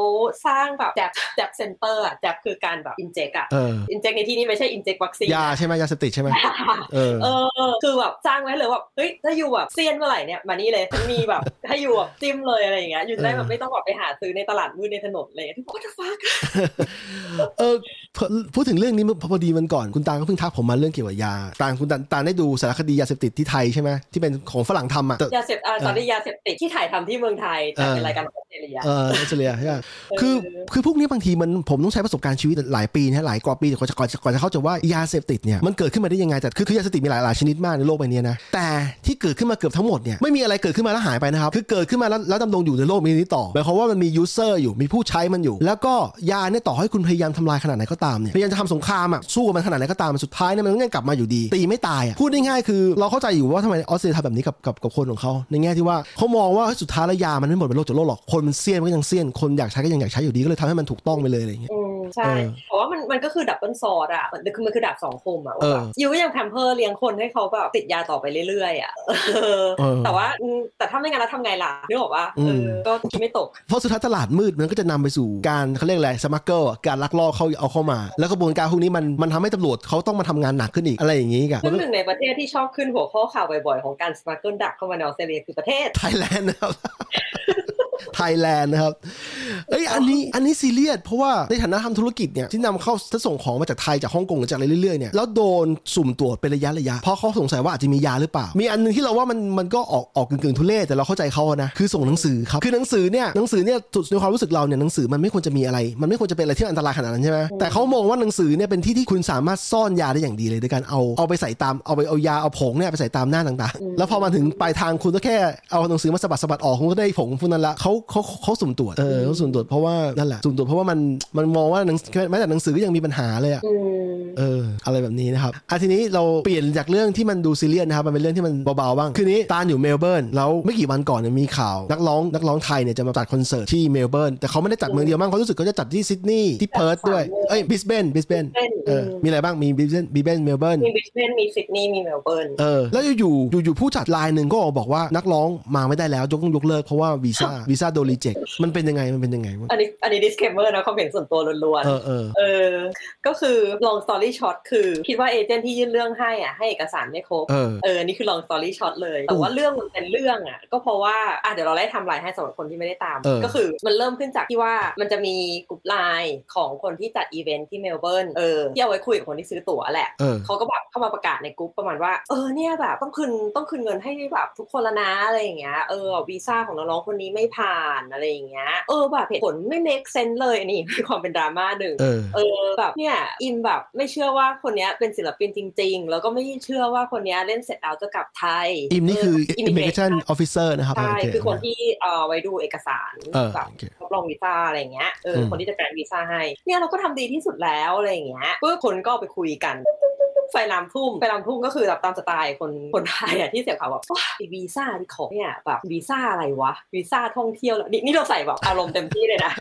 สร้างแบบ jab jab center อะ jab คือการแบบ inject อะเออ inject ในที่นี้ไม่ใช่ inject วัคซีนยาใช่ไหมยาเสพติดใช่ไหมเออเออคือแบบสร้างไว้เลยว่าเฮ้ยถ้า you แบบเสี้ยนเมื่อไหร่เนี่ยมานี่เลยฉันมีแบบให้ you แบบจิ้มเลยอะไรอย่างเงี้ย you จะได้แบบไม่ต้องแบบไปหาซื้อในตลาดมืดในถนนเลยทุกคน what the fuck เออพอพูดถึงเรื่องนี้พอดีมันก่อนคุณตาก็เพิ่งทักผมมาเรื่องเกี่ยวกับยาตาคุณตาตาได้ดูสารคดียาเสพติดที่ไทยใช่ไหมที่เป็นของฝรั่งทำอะแต่ยาเสพอ่าสารยาเสพติดที่ถ่ายทำที่เมืองไทยแต่เป็นเออรายการของออสเตรเลียเออออสเตรเลียใช่ไหมคือคือพวกนี้บางทีมันผมต้องใช้ประสบการณ์ชีวิตหลายปีนะหลายกว่าปีกว่าจะก่อนจะก่อนจะเข้าใจว่ายาเสพติดเนี่ยมันเกิดขึ้นมาได้ยังไงแต่คือคือยาเสพติดมีหลายหลายชนิดมากในโลกใบนี้นะแต่ที่เกิดขึ้นมาเกือบทั้งหมดเนี่ยไม่มีอะไรเกิดขึ้นมาแล้วหายไปนะครับคือเกิดขึ้นมาแล้วแล้วดำรงอยู่ในโลกนี้ต่อหมายความว่ามันมี user อยู่มีผู้ใช้มันอยู่ แล้วก็ยาเนี่ยต่อให้คุณพยายามทำลายขนาดไหนก็ตามเนี่ยพยายามจะทำสงครามอะสู้กับมันขนาดไหนก็ตามสุดท้ายเนี่ยมันต้องยังกลับมาอยู่ดีตีไม่ตายอะพูดง่ายๆคือเราเข้าใจอยู่ว่าทำไมออสเตรเลียทำแบบนี้กับกับกับคนของเขาในแง่ที่ว่าเขามองว่าเฮ้ยสุดท้ายแล้วยามันไม่หมดเป็นโลกจากโลกหรอกคนมันเสี้ยนมันก็ยังเสี้ยนคนอยากใช้ก็ยังอยากใช้อยู่ดีก็เลยทำให้มันถูกต้องไปเลยอะไรอย่างเงี้ยอืมใช่เออเพราะว่ามันมันก็คือ double sword อะมันคือมันคือดาบสองคมอะว่าแบบเออ you ก็ยัง pamper เลี้ยงคนให้เขาแบบติดยาต่อไปเรื่อยๆอะเออเออแต่ว่าอืมแต่ถ้าไม่งั้นแล้วทำไงล่ะนึกออกว่าอืเอมอก็คิดไม่ตก เพราะสุดท้ายตลาดมืดมันก็จะนำไปสู่การเขาเรียกอะไร smuggle การลักลอบเข้าเอาเข้ามา แล้วกระบวนการพวกนี้มันมันทำให้ตำรวจเขาต้องมาทำงานหนักขึ้นอีกอะไรอย่างนี้กันซึ่งหนึ่งในประเทศที่ชอบขึ้นหัวข้อข่าวบ่อยๆของการ smuggle drug เข้ามาในออสเตรเลียคือประเทศไทยแลนด์นะครับ ไทยแลนด์นะครับ เอ้ยอันนี้อันนี้ซีเรียสเพราะว่าในฐานะทำธุรกิจเนี่ยที่นำเข้าถ้าส่งของมาจากไทยจากฮ่องกงหรือจากอะไรเรื่อยๆเนี่ยแล้วโดนสุ่มตรวจเป็นระยะระยะเพราะเขาสงสัยว่าอาจจะมียาหรือเปล่า มีอันหนึ่งที่เราว่ามันมันก็ออกออกกึ่งๆทุเรศแต่เราเข้าใจเขาอะนะคือส่งหนังสือครับคือหนังสือเนี่ยหนังสือเนี่ยสุดในความรู้สึกเราเนี่ยหนังสือมันไม่ควรจะมีอะไร มันไม่ควรจะเป็นอะไรที่อันตรายขนาดนั้นใช่ไหมแต่เขามองว่าหนังสือเนี่ยเป็นที่ที่คุณสามารถซ่อนยาได้อย่างดีเลยโดยการเอาเอาไปใส่ตามเอาไปเอายาเอาผงเนี่ยไปใส่ตามหน้าต่างๆ แล้วพอมาถึงปลายทางคุณก็แค่เอาหนังสือมาสะบัดสะบัดออกคุณก็ได้ผงพวกนั้นละเขาเขาเขาสุ่มตรวจเออเขาสุ่มตรวจเพราะว่านั่นแหละสุ่มตรวจเพราะว่ามันมันมองว่าหนังแม้แต่หนังสือก็ยังมีปัญหาเลยอะอืมเอออะไรแบบนี้นะครับอะทีนี้เราเปลี่ยนจากเรื่องที่มันดูซีเรียสนะครับมันเป็นเรื่องที่มันเบาๆบ้างคือนี้ตาลอยู่เมลเบิร์นแล้วไม่กี่วันก่อนเนี่ยมีข่าวนักร้องนักร้องไทยเนี่ยจะมาจัดคอนเสิร์ตที่เมลเบิร์นแต่เขาไม่ได้จัดเมืองเดียวมั้งเขารู้สึกเขาจะจัดที่ซิดนีย์ที่เพิร์ธด้วยเอ้ยบริสเบนบริสเบน Brisbane เออมีอะไรบ้างมีบิสเบนบิสเบนเมลเบิร์นมีบริสเบนมีซิดนีย์มีเมลเบิร์นเออแล้วอยู่ๆอยู่ๆผู้จัดรายหนึ่งก็ออกบอกว่านักร้องมาไม่ได้แล้วยกต้องยกเลิกเพราะว่าวีซ่าวีซ่าโดน reject มันเป็นยังไงมันเป็นยังไงวะอันนี้อันนี้ disclaimer นะความเห็นส่วนตัวล้วนเออเออๆเออ ก็คือ long story short คือ คิดว่าเอเจนต์ที่ยื่นเรื่องให้อะให้เอกสารไม่ครบเออเออนี่คือ long story short เลย แต่ว่าเรื่องมันเป็นเรื่องอะ ก็เพราะว่าอะเดี๋ยวเราไล่ไทม์ไลน์ให้สำหรับคนที่ไม่ได้ตามเออก็คือมันเริ่มขึ้นจากที่ว่ามันจะมีกลุ่มไลน์ของคนที่จัดอีเวนท์ที่เมลเบิร์นเออที่เอาไว้คุยกับคนที่ซื้อตั๋วแหละเออเขาก็แบบเข้ามาประกาศในกลุ่มประมาณว่าเออเนี่ยแบบต้องคืนต้องคืนเงินให้แบบทุกคนละนะอะไรอย่างเงี้ยเออวีซ่าของน้องๆคนนี้ไม่ผ่านอะไรอย่างเงี้ยเออแบบเหตุผลไม่ make sense เลยอันนี้มีความเป็นดราม่าหนึ่งเออเออแบบเนี่ยอิมแบบไม่เชื่อว่าคนเนี้ยเป็นศิลปินจริง ๆ แล้วก็ไม่เชื่อว่าคนเนี้ยเล่นเสร็จแล้วจะกลับไทยอิมนี่คือ immigration officer นะครับใช่โเคือคนที่เอ่อไว้ดูเอกสารเออแบบโอเครับรองวีซ่าอะไรอย่างเงี้ยเอออมคนที่จะ grant วีซ่าให้เนี่ยเราก็ทำดีที่สุดแล้วอะไรอย่างเงี้ยปุ๊บคนก็ไปคุยกัน ไฟลามทุ่มไฟลามทุ่มก็คือแบบตามสไตล์คนคนไทยอะที่เสพข่าวแบบว้าไอ้วีซ่าที่ขอเนี่ยแบบวีซ่าอะไรวะวีซ่าท่องเที่ยวเหรอนี่นี่เราใส่แบบอารมณ์เต็มที่เลยนะ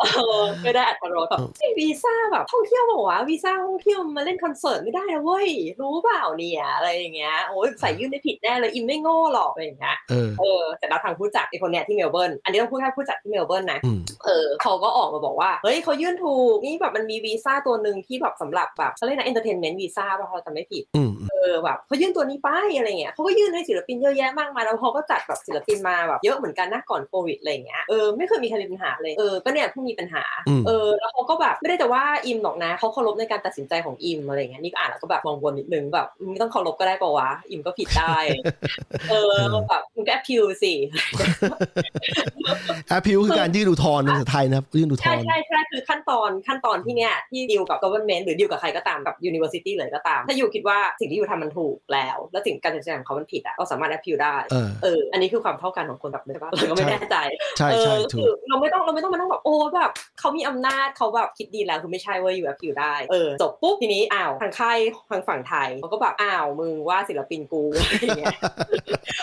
เออไม่ได้อรรถรสแบบไอ้วีซ่าแบบท่องเที่ยวบอกว่าวะวีซ่าท่องเที่ยวมาเล่นคอนเสิร์ตไม่ได้นะเว้ยรู้เปล่าเนี่ยอะไรอย่างเงี้ยโอ้ยใส่ยื่นได้ผิดแน่เลยอิมไม่โง่หรอกอะไรอย่างเงี้ยเออเออแต่แล้วทางผู้จัดไอ้คนเนี้ยที่เมลเบิร์นอันนี้ต้องพูดแค่ผู้จัดที่เมลเบิร์นนะอืมเออเขาก็ออกมาบอกว่าเฮ้ยเขายื่นถูกนี่แบบมันมีวีซ่าตัวหนึ่งที่แบบสำหรับแบบเขาเรียกนะ entertainment visa ป่ะเขาจำไม่ผิดอืมเออแบบเขายื่นตัวนี้ไปอะไรเงี้ยเขาก็ยื่นให้ศิลปินเยอะแยะมากมายแล้วเขาก็จัดแบบศิลปินมาแบบเยอะเหมือนกันนะก่อนโควิดอะไรเงี้ยเออไม่เคยมีใครมีปัญหาเลยเออก็เนี่ยเพิ่งมีปัญหาอืมเออแล้วเขาก็แบบไม่ได้แบบว่าอิมหรอกนะเขาเคารพในการตัดสินใจของอิมอะไรเงี้ยนี่ก็อ่านแล้วก็แบบมองวนนิดนึงแบบไม่ต้องเคารพก็ได้ปะวะอิมก็ผิดได้เออแบบมึงก็แอพิวสิแอปพิวคือการยื่นอุทธรณ์ในภาษาไทยนะครับยื่นอุทธใช่รณ์ใช่ใช่คือขั้นตอนขั้นตอนที่เนี้ยที่ดีลกับ government หรือดีลกับใครก็ตามกับ university เลยก็ตามถ้าอยู่คิดว่าสิ่งที่อยู่ทำมันถูกแล้ว แล้วสิ่งการตัดสินใจของเขามันผิดอะเราสามารถ appeal ได้เออเอออันนี้คือความเท่ากันของคนแบบนี้ใช่ปะเราก็ไม่แน่ใจใช่เอใช่อถูคืกอเราไม่ต้องเราไม่ต้องมานั่งแบบโอ้แบบเขามีอำนาจเขาแบบคิดดีแล้วคือไม่ใช่เว้ยอยู่ appeal ได้เออจบปุ๊บทีนี้อ้าวทางค่ายทางฝั่งไทยเขาก็แบบอ้าวมึงว่าศิลปินกูอะไรอย่างเงี้ย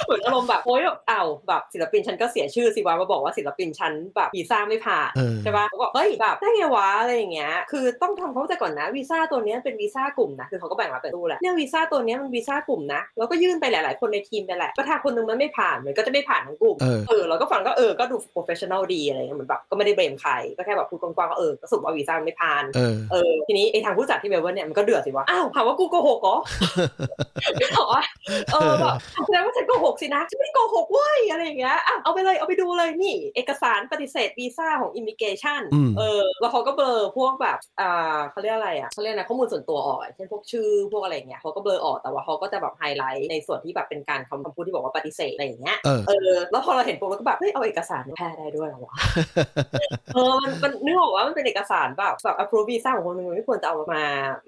เหมือนอารมณ์แบบโอ๊ยแบบอ้าวแบบศิลปินฉันก็เสียชื่อสิวะมาบอกว่าศิลปินฉันแบบวีซ่าไม่ผ่านเออใช่ปะเขาบอกเฮ้ยแบบได้ไงวะอะไรอย่างเงี้ยคือต้องทำเข้าใจก่อนนะวีซ่าตัวเนี้ยเป็นวีซ่ากลุ่มนะคือเขาก็แบ่งมาเป็นตู้แหละเนี่ยวีซ่าตัวเนี้ยมันวีซ่ากลุ่มนะแล้วก็ยื่นไปหลาย ๆ คนในทีมไปแหละก็ถ้าคนนึงมันไม่ผ่านมันก็จะไม่ผ่านทั้งกลุ่มเออเออเราก็ฟังก็เออก็ดู professional ดีอะไรเงี้ยเหมือนแบบก็ไม่ได้ blame ใครก็แค่แบบพูดกว้างๆว่าเออก็สรุปว่าวีซ่ามันไม่ผ่านเออเออทีนี้ไอ้ทางผู้จัดที่เมลเบิร์นเนี่ยมันก็เดือดสิวะอ้าวถามว่ากูโกหกเหรอใช่หรอเออแบบแสดงว่าฉันโกหกสินะฉันไม่ได้โกหกเว้ยอะไรอย่างเงี้ยอะเอาไปเลยเอาไปดูเลยนี่ เอกสารปฏิเสธวีซ่าของ immigration อืมเออแล้วเขาก็เบลอพวกแบบอ่าเขาเรียกอะไรอะเขาเรียกอะไรข้อมูลส่วนตัวออกเช่นพวกชื่อพวกอะไรอย่างเงี้ยเขาก็เบลอออกแต่ว่าเขาก็จะแบบไฮไลท์ในส่วนที่แบบเป็นการคำคำพูดที่บอกว่าปฏิเสธอะไรอย่างเงี้ยเออเออแล้วพอเราเห็นปุ๊บเราก็แบบเฮ้ยเอาเอกสารมาแพร่ได้ด้วยเหรอวะเออมันมันนึกออกว่ามันเป็นเอกสารแบบแบบ approve visa ของคนหนึ่งมันไม่ควรจะเอามา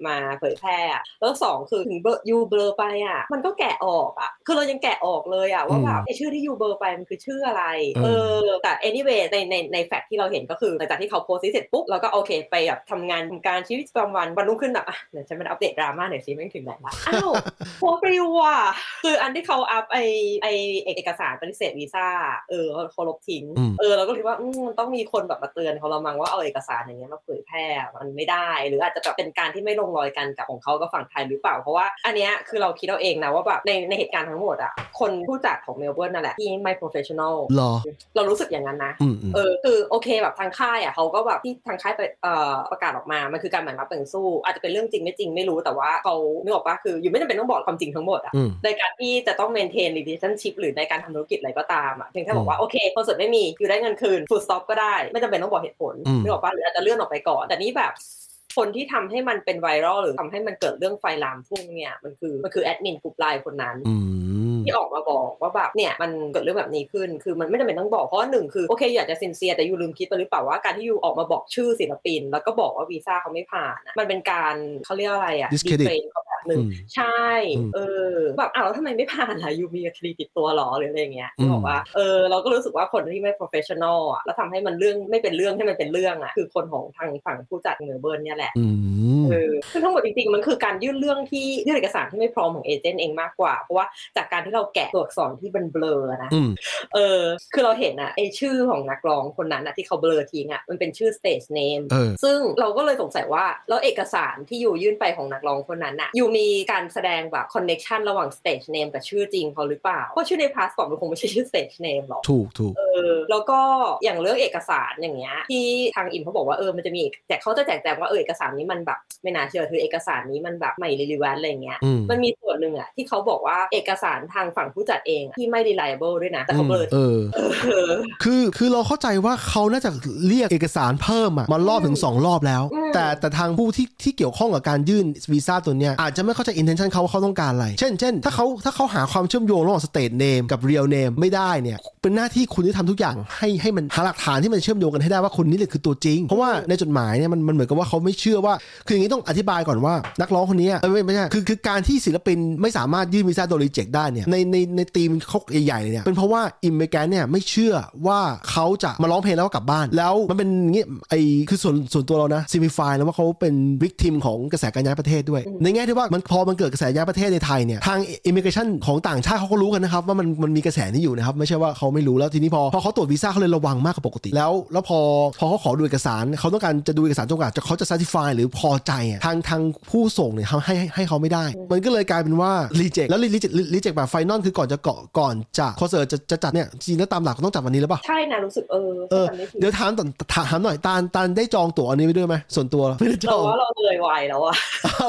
มาเผยแพร่อะแล้วสองคือถึงเบลอยูเบลอไปอะมันก็แกะออกอะคือเรายังแกะออกเลยอะว่าแบบไอชื่อที่ยูเบลอไปมันคือชื่ออะไรเอเอออแต่ anyway ในในใน fact ที่เราเห็นก็คือหลังจากที่เขาโพสต์เสร็จปุ๊บเราก็โอเคไปแบบทำงานทำการชีวิตประจำวันวันรุ่งขึ้นแบบอะเดี๋ยวฉันมาอัปเดตดราม่าหน่อยสิแม่งถึงไหนละอ้าวโพสต์ปลิวอะคืออันที่เขาอัพไอไอเอกสารปฏิเสธวีซ่าเออเขาลบทิ้งอืมเออเราก็คิดว่าอืมมันต้องมีคนแบบมาเตือนเขาเรามั้งว่าเอาเอกสารอย่างเงี้ยมาเผยแพร่มันไม่ได้ หรืออาจจะแบบเป็นการที่ไม่ลงรอยกันกับของเขากับฝั่งไทยหรือเปล่าเพราะว่าอันเนี้ยคือเราคิดเอาเองนะว่าแบบในในเหตุการณ์ทั้งหมดอะคนผู้จัดของเมลเบิร์นนั่นแหละที่ไม่ professional รอเรารู้สึกอย่างนั้นนะอืมอืมเออคือโอเคแบบทางค่ายอะเขาก็แบบที่ทางค่ายไปเอ่อประกาศออกมามันคือการแบ่งรับแบ่งสู้ อาจจะเป็นเรื่องจริงไม่จริงไม่รู้แต่ว่าเขานึกออกปะคืออยู่ไม่จำเป็นต้องบอกความจริงทั้งหมดอะอืมในการที่จะต้อง maintain relationship หรือในการทำธุรกิจอะไรก็ตามอะเพียงแค่บอกว่าโอเคคอนเสิร์ตไม่มีอยู่ได้เงินคืน full stop ก็ได้ ไม่จำเป็นต้องบอกเหตุผลอืมนึกออกปะหรืออาจจะเลื่อนออกไปก่อนแต่นี่แบบ คนที่ทำให้มันเป็นไวรัลหรือทำให้มันเกิดเรื่องไฟลามทุ่งเนี่ยมันคือมันคือแอดมินกลุ่มไลน์คนนั้นอืมที่ออกมาบอกว่าแบบเนี่ยมันเกิดเรื่องแบบนี้ขึ้น คือมันไม่จำเป็นต้องบอกเพราะว่าหนึ่งคือโอเคอยากจะ sincere แต่ยูลืมคิดไปหรือเปล่าว่าการที่ยูออกมาบอกชื่อศิลปิน แล้วก็บอกว่าวีซ่าเขาไม่ผ่านอะมันเป็นการเขาเรียกอะไรอะ Discredit defame เขาแบบ หนึ่งอืมใช่อืมเออแบบอ้าวแล้วทำไมไม่ผ่านล่ะยูมีคดีติดตัวหรอหรืออะไรอย่างเงี้ยอืมบอกว่าเออเราก็รู้สึกว่าคนที่ไม่ professional อะแล้วทำให้มันเรื่องไม่เป็นเรื่องให้มันเป็นเรื่องอะคือคนของทางฝั่งผู้จัดเมลเบิร์นเนี่ยแหละ อืมเออซึ่งทั้งหมดจริงๆ มันคือการยื่นเรื่องที่ยื่นเอกสารที่ไม่พร้อมของเอเจนต์เองมากกว่า เพราะว่าจากการที่เราแกะตัวอักษรที่เป็นเบลอนะอืมเออคือเราเห็นอะไอชื่อของนักร้องคนนั้นอะที่เขาเบลอทิ้งอะมันเป็นชื่อ stage name เออซึ่งเราก็เลยสงสัยว่าแล้วเอกสารที่อยู่ยื่นไปของนักร้องคนนั้นอะอยู่มีการแสดงแบบ connection ระหว่าง stage name กับชื่อจริงเขาหรือเปล่าเพราะชื่อในพาสปอร์ตมันคงไม่ใช่ชื่อ stage name หรอกถูกถูกเออแล้วก็อย่างเรื่องเอกสารอย่างเงี้ยที่ทางอิมเขาบอกว่าเออมันจะมีเอกแต่เขาจะแจกแจงว่าเออเอกสารนี้มันแบบไม่น่าเชื่อถือเอกสารนี้มันแบบไม่รีลิวันอะไรเงี้ยอืมมันมีส่วนหนึ่งอะที่เขาบอกว่าเอกสารทางฝั่งผู้จัดเองอะที่ไม่ reliable ด้วยนะแต่เขาเบลอเออเออคือคือเราเข้าใจว่าเขาน่าจะเรียกเอกสารเพิ่มอะมารอบถึง 2 รอบแล้วอืมแต่แต่ทางผู้ที่ที่เกี่ยวข้องกับการยื่นวีซ่าตัวเนี้ยอาจจะไม่เข้าใจ intention เขาว่าเขาต้องการอะไร เช่นเช่นถ้าเขาถ้าเขาหาความเชื่อมโยงระหว่าง state name กับ real name ไม่ได้เนี่ย เป็นหน้าที่คุณที่ทำทุกอย่างให้ให้มันหาหลักฐานที่มันเชื่อมโยงกันให้ได้ว่าคนนี้แหละคือตัวจริง เพราะว่าในจดหมายเนี่ยมันมันเหมือนกับว่าเขาไม่เชื่อว่าคืออย่างนี้ต้องอธิบายก่อนว่านักร้องคนนี้เอ้ยไม่ไม่ใช่คือคือการที่ศิลปินไม่สามารถยื่นวีซ่าโดยรีเจ็คได้เนี่ยในในในทีมเขาใหญ่ๆเนี่ยเป็นเพราะว่า immigration เนี่ยไม่เชื่อว่าเขาจะมาร้องเพลงแล้วก็กลับบ้าน แล้วมันเป็นอย่างงี้ไอคือส่วนส่วนตัวเรานะ simplify แล้วว่าเขาเป็น victim ของกระแสการย้ายประเทศด้วย ในแง่ที่ว่ามันพอมันเกิดกระแสย้ายประเทศในไทยเนี่ยทาง immigration ของต่างชาติเขาก็รู้กันนะครับว่ามันมันมีกระแสนี้อยู่นะครับไม่ใช่ว่าเขาไม่รู้แล้วทีนี้พอพอเขาตรวจวีซ่าเขาเลยระวังมากกว่าปกติแล้ว แล้วพอพอเขาขอดูเอกสารเขาต้องการจะดูเอกสารจนกว่าจะเขาจะ satisfy หรือพอใจอะทางทางผู้ส่งเนี่ยเขาให้ให้ให้เขาไม่ได้ มันก็เลยกลายเป็นว่า reject แล้ว reject reject แบบ final คือก่อนจะเกาะก่อนจะคอนเสิร์ตจะจะจัดเนี่ยจริงๆแล้วตามหลักก็ต้องจัดวันนี้แล้วป่ะใช่นะรู้สึกเออเออจำไม่ผิดเดี๋ยวถามต่อถามหน่อยตาลตาลได้จองตั๋วอันนี้ไว้ด้วยไหมส่วนตัวไม่ได้จเราองว่าเราเลยวัยแล้วอะ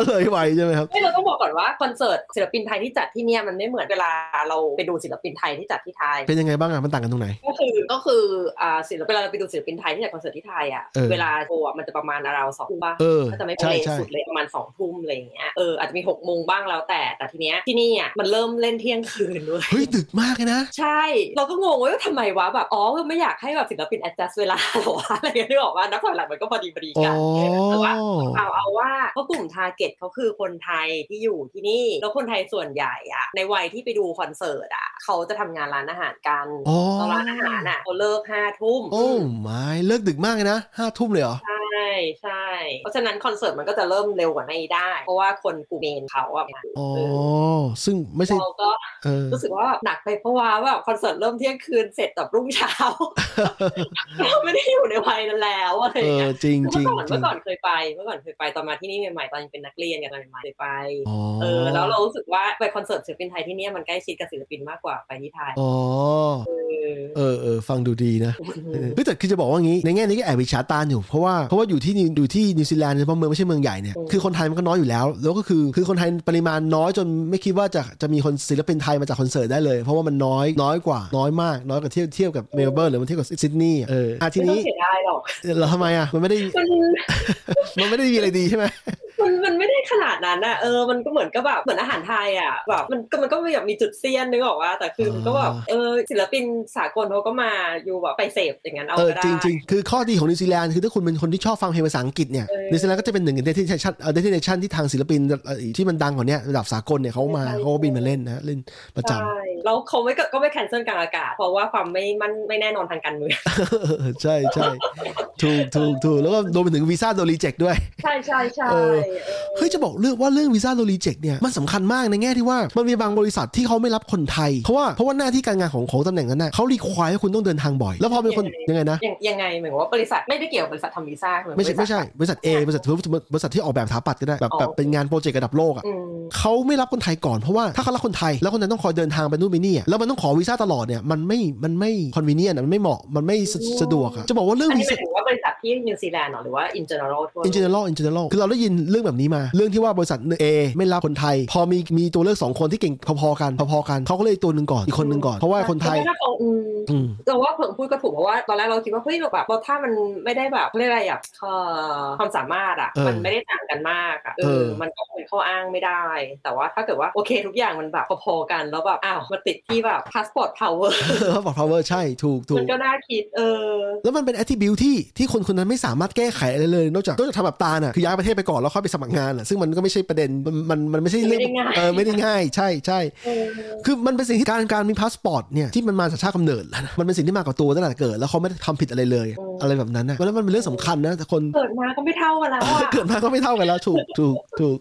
เลยไวใช่ไหมครับไม่เราต้องบอกก่อนว่าคอนเสิร์ตศิลปินไทยที่จัดที่เนี่ยมันไม่เหมือนเวลาเราไปดูศิลปินไทยที่จัดที่ไทย เป็นยังไงบ้างอะมันต่างกันตรงไหน ก็คือก็คืออ่าศิลปินเวลาเราไปดูศิลปินไทยที่จัดคอนเสิร์ตที่ไทยอะเออเวลาโชว์อะมันจะประมาณราวสองทุ่มป่ะเออก็จะไม่ใช่เลใช่สุดเลยประมาณสองทุ่มอะไรอย่างเงี้ยเอออาจจะมีหกโมงบ้างแล้วแต่แต่ทีเนี้ยที่นี่อะมันเริ่มเล่นเที่ยงคืนด้วยเฮ้ยดึกมากเลยนะ ใช่ เราก็งงว่าทำไมวะแบบอ๋อคือไม่อยากให้แบบศิลปิน adjust เวลาหรอวะอะไรเงี้ยนึกออกว่านักถอยหลังมันก็พอดีพอดีอ๋อกันแต่ว่าเอาเอาว่าเพราะกลุ่ม target เขาคือคนไทยที่อยู่ที่นี่แล้วคนไทยส่วนใหญ่อะในวัยที่ไปดูคอนเสิร์ตอะเขาจะทำงานร้านอาหารกันอ๋อแล้วร้านอาหารอะเขาเลิกห้าทุ่มโอ้ไม่เลิกดึกมากเลยนะห้าทุ่มเลยเหรอใช่ ใช่ เพราะฉะนั้นคอนเสิร์ตมันก็จะเริ่มเร็วกว่านี้ได้ เพราะว่าคนกลุ่มเมนเขาอะอ๋อเออซึ่งไม่ใช่เราก็เออรู้สึกว่าหนักไปเพราะว่าแบบคอนเสิร์ตเริ่มเที่ยงคืนเสร็จแบบรุ่งเช้าเราไม่ได้อยู่ในวัยนั้นแล้วอะไรเออย่างอเงี้ยจริงจริงเมื่อก่อนจริเมื่งอก่อนเคยไปเมื่อก่อนเคยไปตอนมาที่นี่ใหม่ๆตอนยังเป็นนักเรียนกันตอนใหม่ๆเคยไปอ๋อเออแล้วเรารู้สึกว่าไปคอนเสิร์ตศิลปินไทยที่เนี่ยมันใกล้ชิดกับศิลปินมากกว่าไปที่ไทยอ๋อเออเออเออฟังดูดีนะเออเฮ้ยแต่คือจะบอกว่างี้ในแง่นี้ก็แอบอิจฉาตาลอยู่เพราะว่าเพราะว่าอยู่ที่นิวอยู่ที่นิวซีแลนด์เพราะเมืองไม่ใช่เมืองใหญ่เนี่ยคือคนไทยมันก็น้อยอยู่แล้ว แล้วก็คือคือคนไทยปริมาณน้อยจนไม่คิดว่าจะจะมีคนศิลปินไทยมาจากคอนเสิร์ตได้เลย เพราะว่ามันน้อยน้อยกว่าน้อยมาก น้อยกว่าเทียบเทียบกับเมลเบิร์นหรือมันเทียบกับซิดนีย์เอออะทีนี้ไม่ต้องเสียดายหรอกเราทำไมอะมันไม่ได้มันมันไม่ได้มีอะไรดีใช่ไหมมันมันไม่ได้ขนาดนั้นอะเออมันก็เหมือนกับแบบเหมือนอาหารไทยอะแบบมันก็มันก็มีแบบมีจุดเซียนนึกออกว่าแต่คือมันก็แบบเออศิลปินสากลเขาก็มาอยู่แบบไปเสพอย่างนั้นเอาเออก็ได้จริงจริงๆคือข้อดีของนิวซีแลนด์คือถ้าคุณเป็นคนที่ชอบฟังเพลงภาษาอังกฤษเนี่ยเออนิวซีแลนด์ก็จะเป็นหนึ่งใน destination destination ที่ทางศิลปินเอ่อที่มันดังกว่าเนี้ยระดับสากลเนี่ยเขามาใช่เขาก็บินมาเล่นนะเล่นประจำใช่แล้วเขาไม่ก็ก็ไม่ cancel กลางอากาศ เพราะว่าความไม่มันไม่แน่นอนทางการเมืองเออใช่ใช่ถูกถูกถูกแล้วก็รวมไปถึงวีซ่าโดน reject ด้วย ใช่ใช่ใช่เออเออเฮ้ยจะบอกเรื่องว่าเรื่องวีซ่าโดน reject เนี่ยมันสำคัญมากในแง่ที่ว่ามันมีบางบริษัทที่เขาไม่รับคนไทย เพราะว่าเพราะว่าหน้าที่การงานของของตำแหน่งนั้นน่ะเขา require ให้คุณต้องเดินทางบ่อย แล้วพอเป็นคนยังไงนะยังยังไงเหมือนว่าบริษัทไม่ได้เกี่ยวกับบริษัททำวีซ่าเหอนไม่ใช่บริษัทไม่ใช่บริษัท A บริษัทบริษัทที่ออกแบบสถาปัตย์ก็ได้แบบอ๋อแบบเป็นงานโปรเจกต์ระดับโลกอะอืมเขาไม่รับคนไทยก่อนเพราะว่าถ้าเขารับคนไทยแล้วคนนั้นต้องคอยเดินทางไปนู่นไปนี่อะแล้วมันต้องขอวีซ่าตลอดเนี่ยมันไม่มันไม่ convenient มันไม่เหมาะมันไม่สะสะดวกอะจะบอกว่าเรื่องวีซ่าอันวีนี้หมายถึงว่าบริษัทที่นิวซีแลนด์เหรอหรือว่า in general ทั่วโล in ก general in general คือเราได้ยินเรื่องแบบนี้มา เรื่องที่ว่าบริษัท A ไม่รับคนไทย พอมีมีตัวเลือกสองคนที่เก่งพอๆกันพอๆกันเขาก็เลยตัวหนึ่งก่อนอีกคนหนึ่งก่อนเพราะว่าคนไทยแต่ถ้าเขาอืมอืมแต่ว่าเพิ่งพูดก็ถูกเพราะว่าตอนแรกเราคิดว่าเฮ้ยเราแบบเราถ้ามันไม่ได้แบบเขาเรียกอะไรอะเอ่อความสามารถอะเออมันไม่ได้ต่างกันมากอะเอเอออมันก็เป็นข้ออ้างไม่ได้ แต่ว่าถ้าเกิดว่าโอเคทุกอย่างมันแบบพอๆกันแล้วแบบอ้าวมาติดที่แบบ passport power เขาบอก power ใช่ถูกถูมักนก็น่าคิดเออแล้วมันเป็น attribute ที่ที่คนคนนั้นไม่สามารถแก้ไขอะไรเลย นอกจากนอกจากทำแบบตาลน่ะคือย้ายประเทศไปก่อนแล้วค่อยไปสมัครงานอะซึ่งมันก็ไม่ใช่ประเด็นมันมันมันไม่ใช่เรื่องไม่ได้ง่ายเออไม่ได้ง่าย ใช่ใช่เออคือมันเป็นสิ่งที่การการมีพาสปอร์ตเนี่ยที่มันมาจากชาติกำเนิดแล้วนะมันเป็นสิ่งที่มากับตัวตั้งแต่เกิด แล้วเขาไม่ได้ทำผิดอะไรเลย อะไรแบบนั้นนะแล้วมันเป็นเรื่องสำคัญนะแต่คนเกิดมาก็ไม่เท่ากันแล้วอะเกิดมาก็ไม่เท่ากันแล้วถูกถูกถูก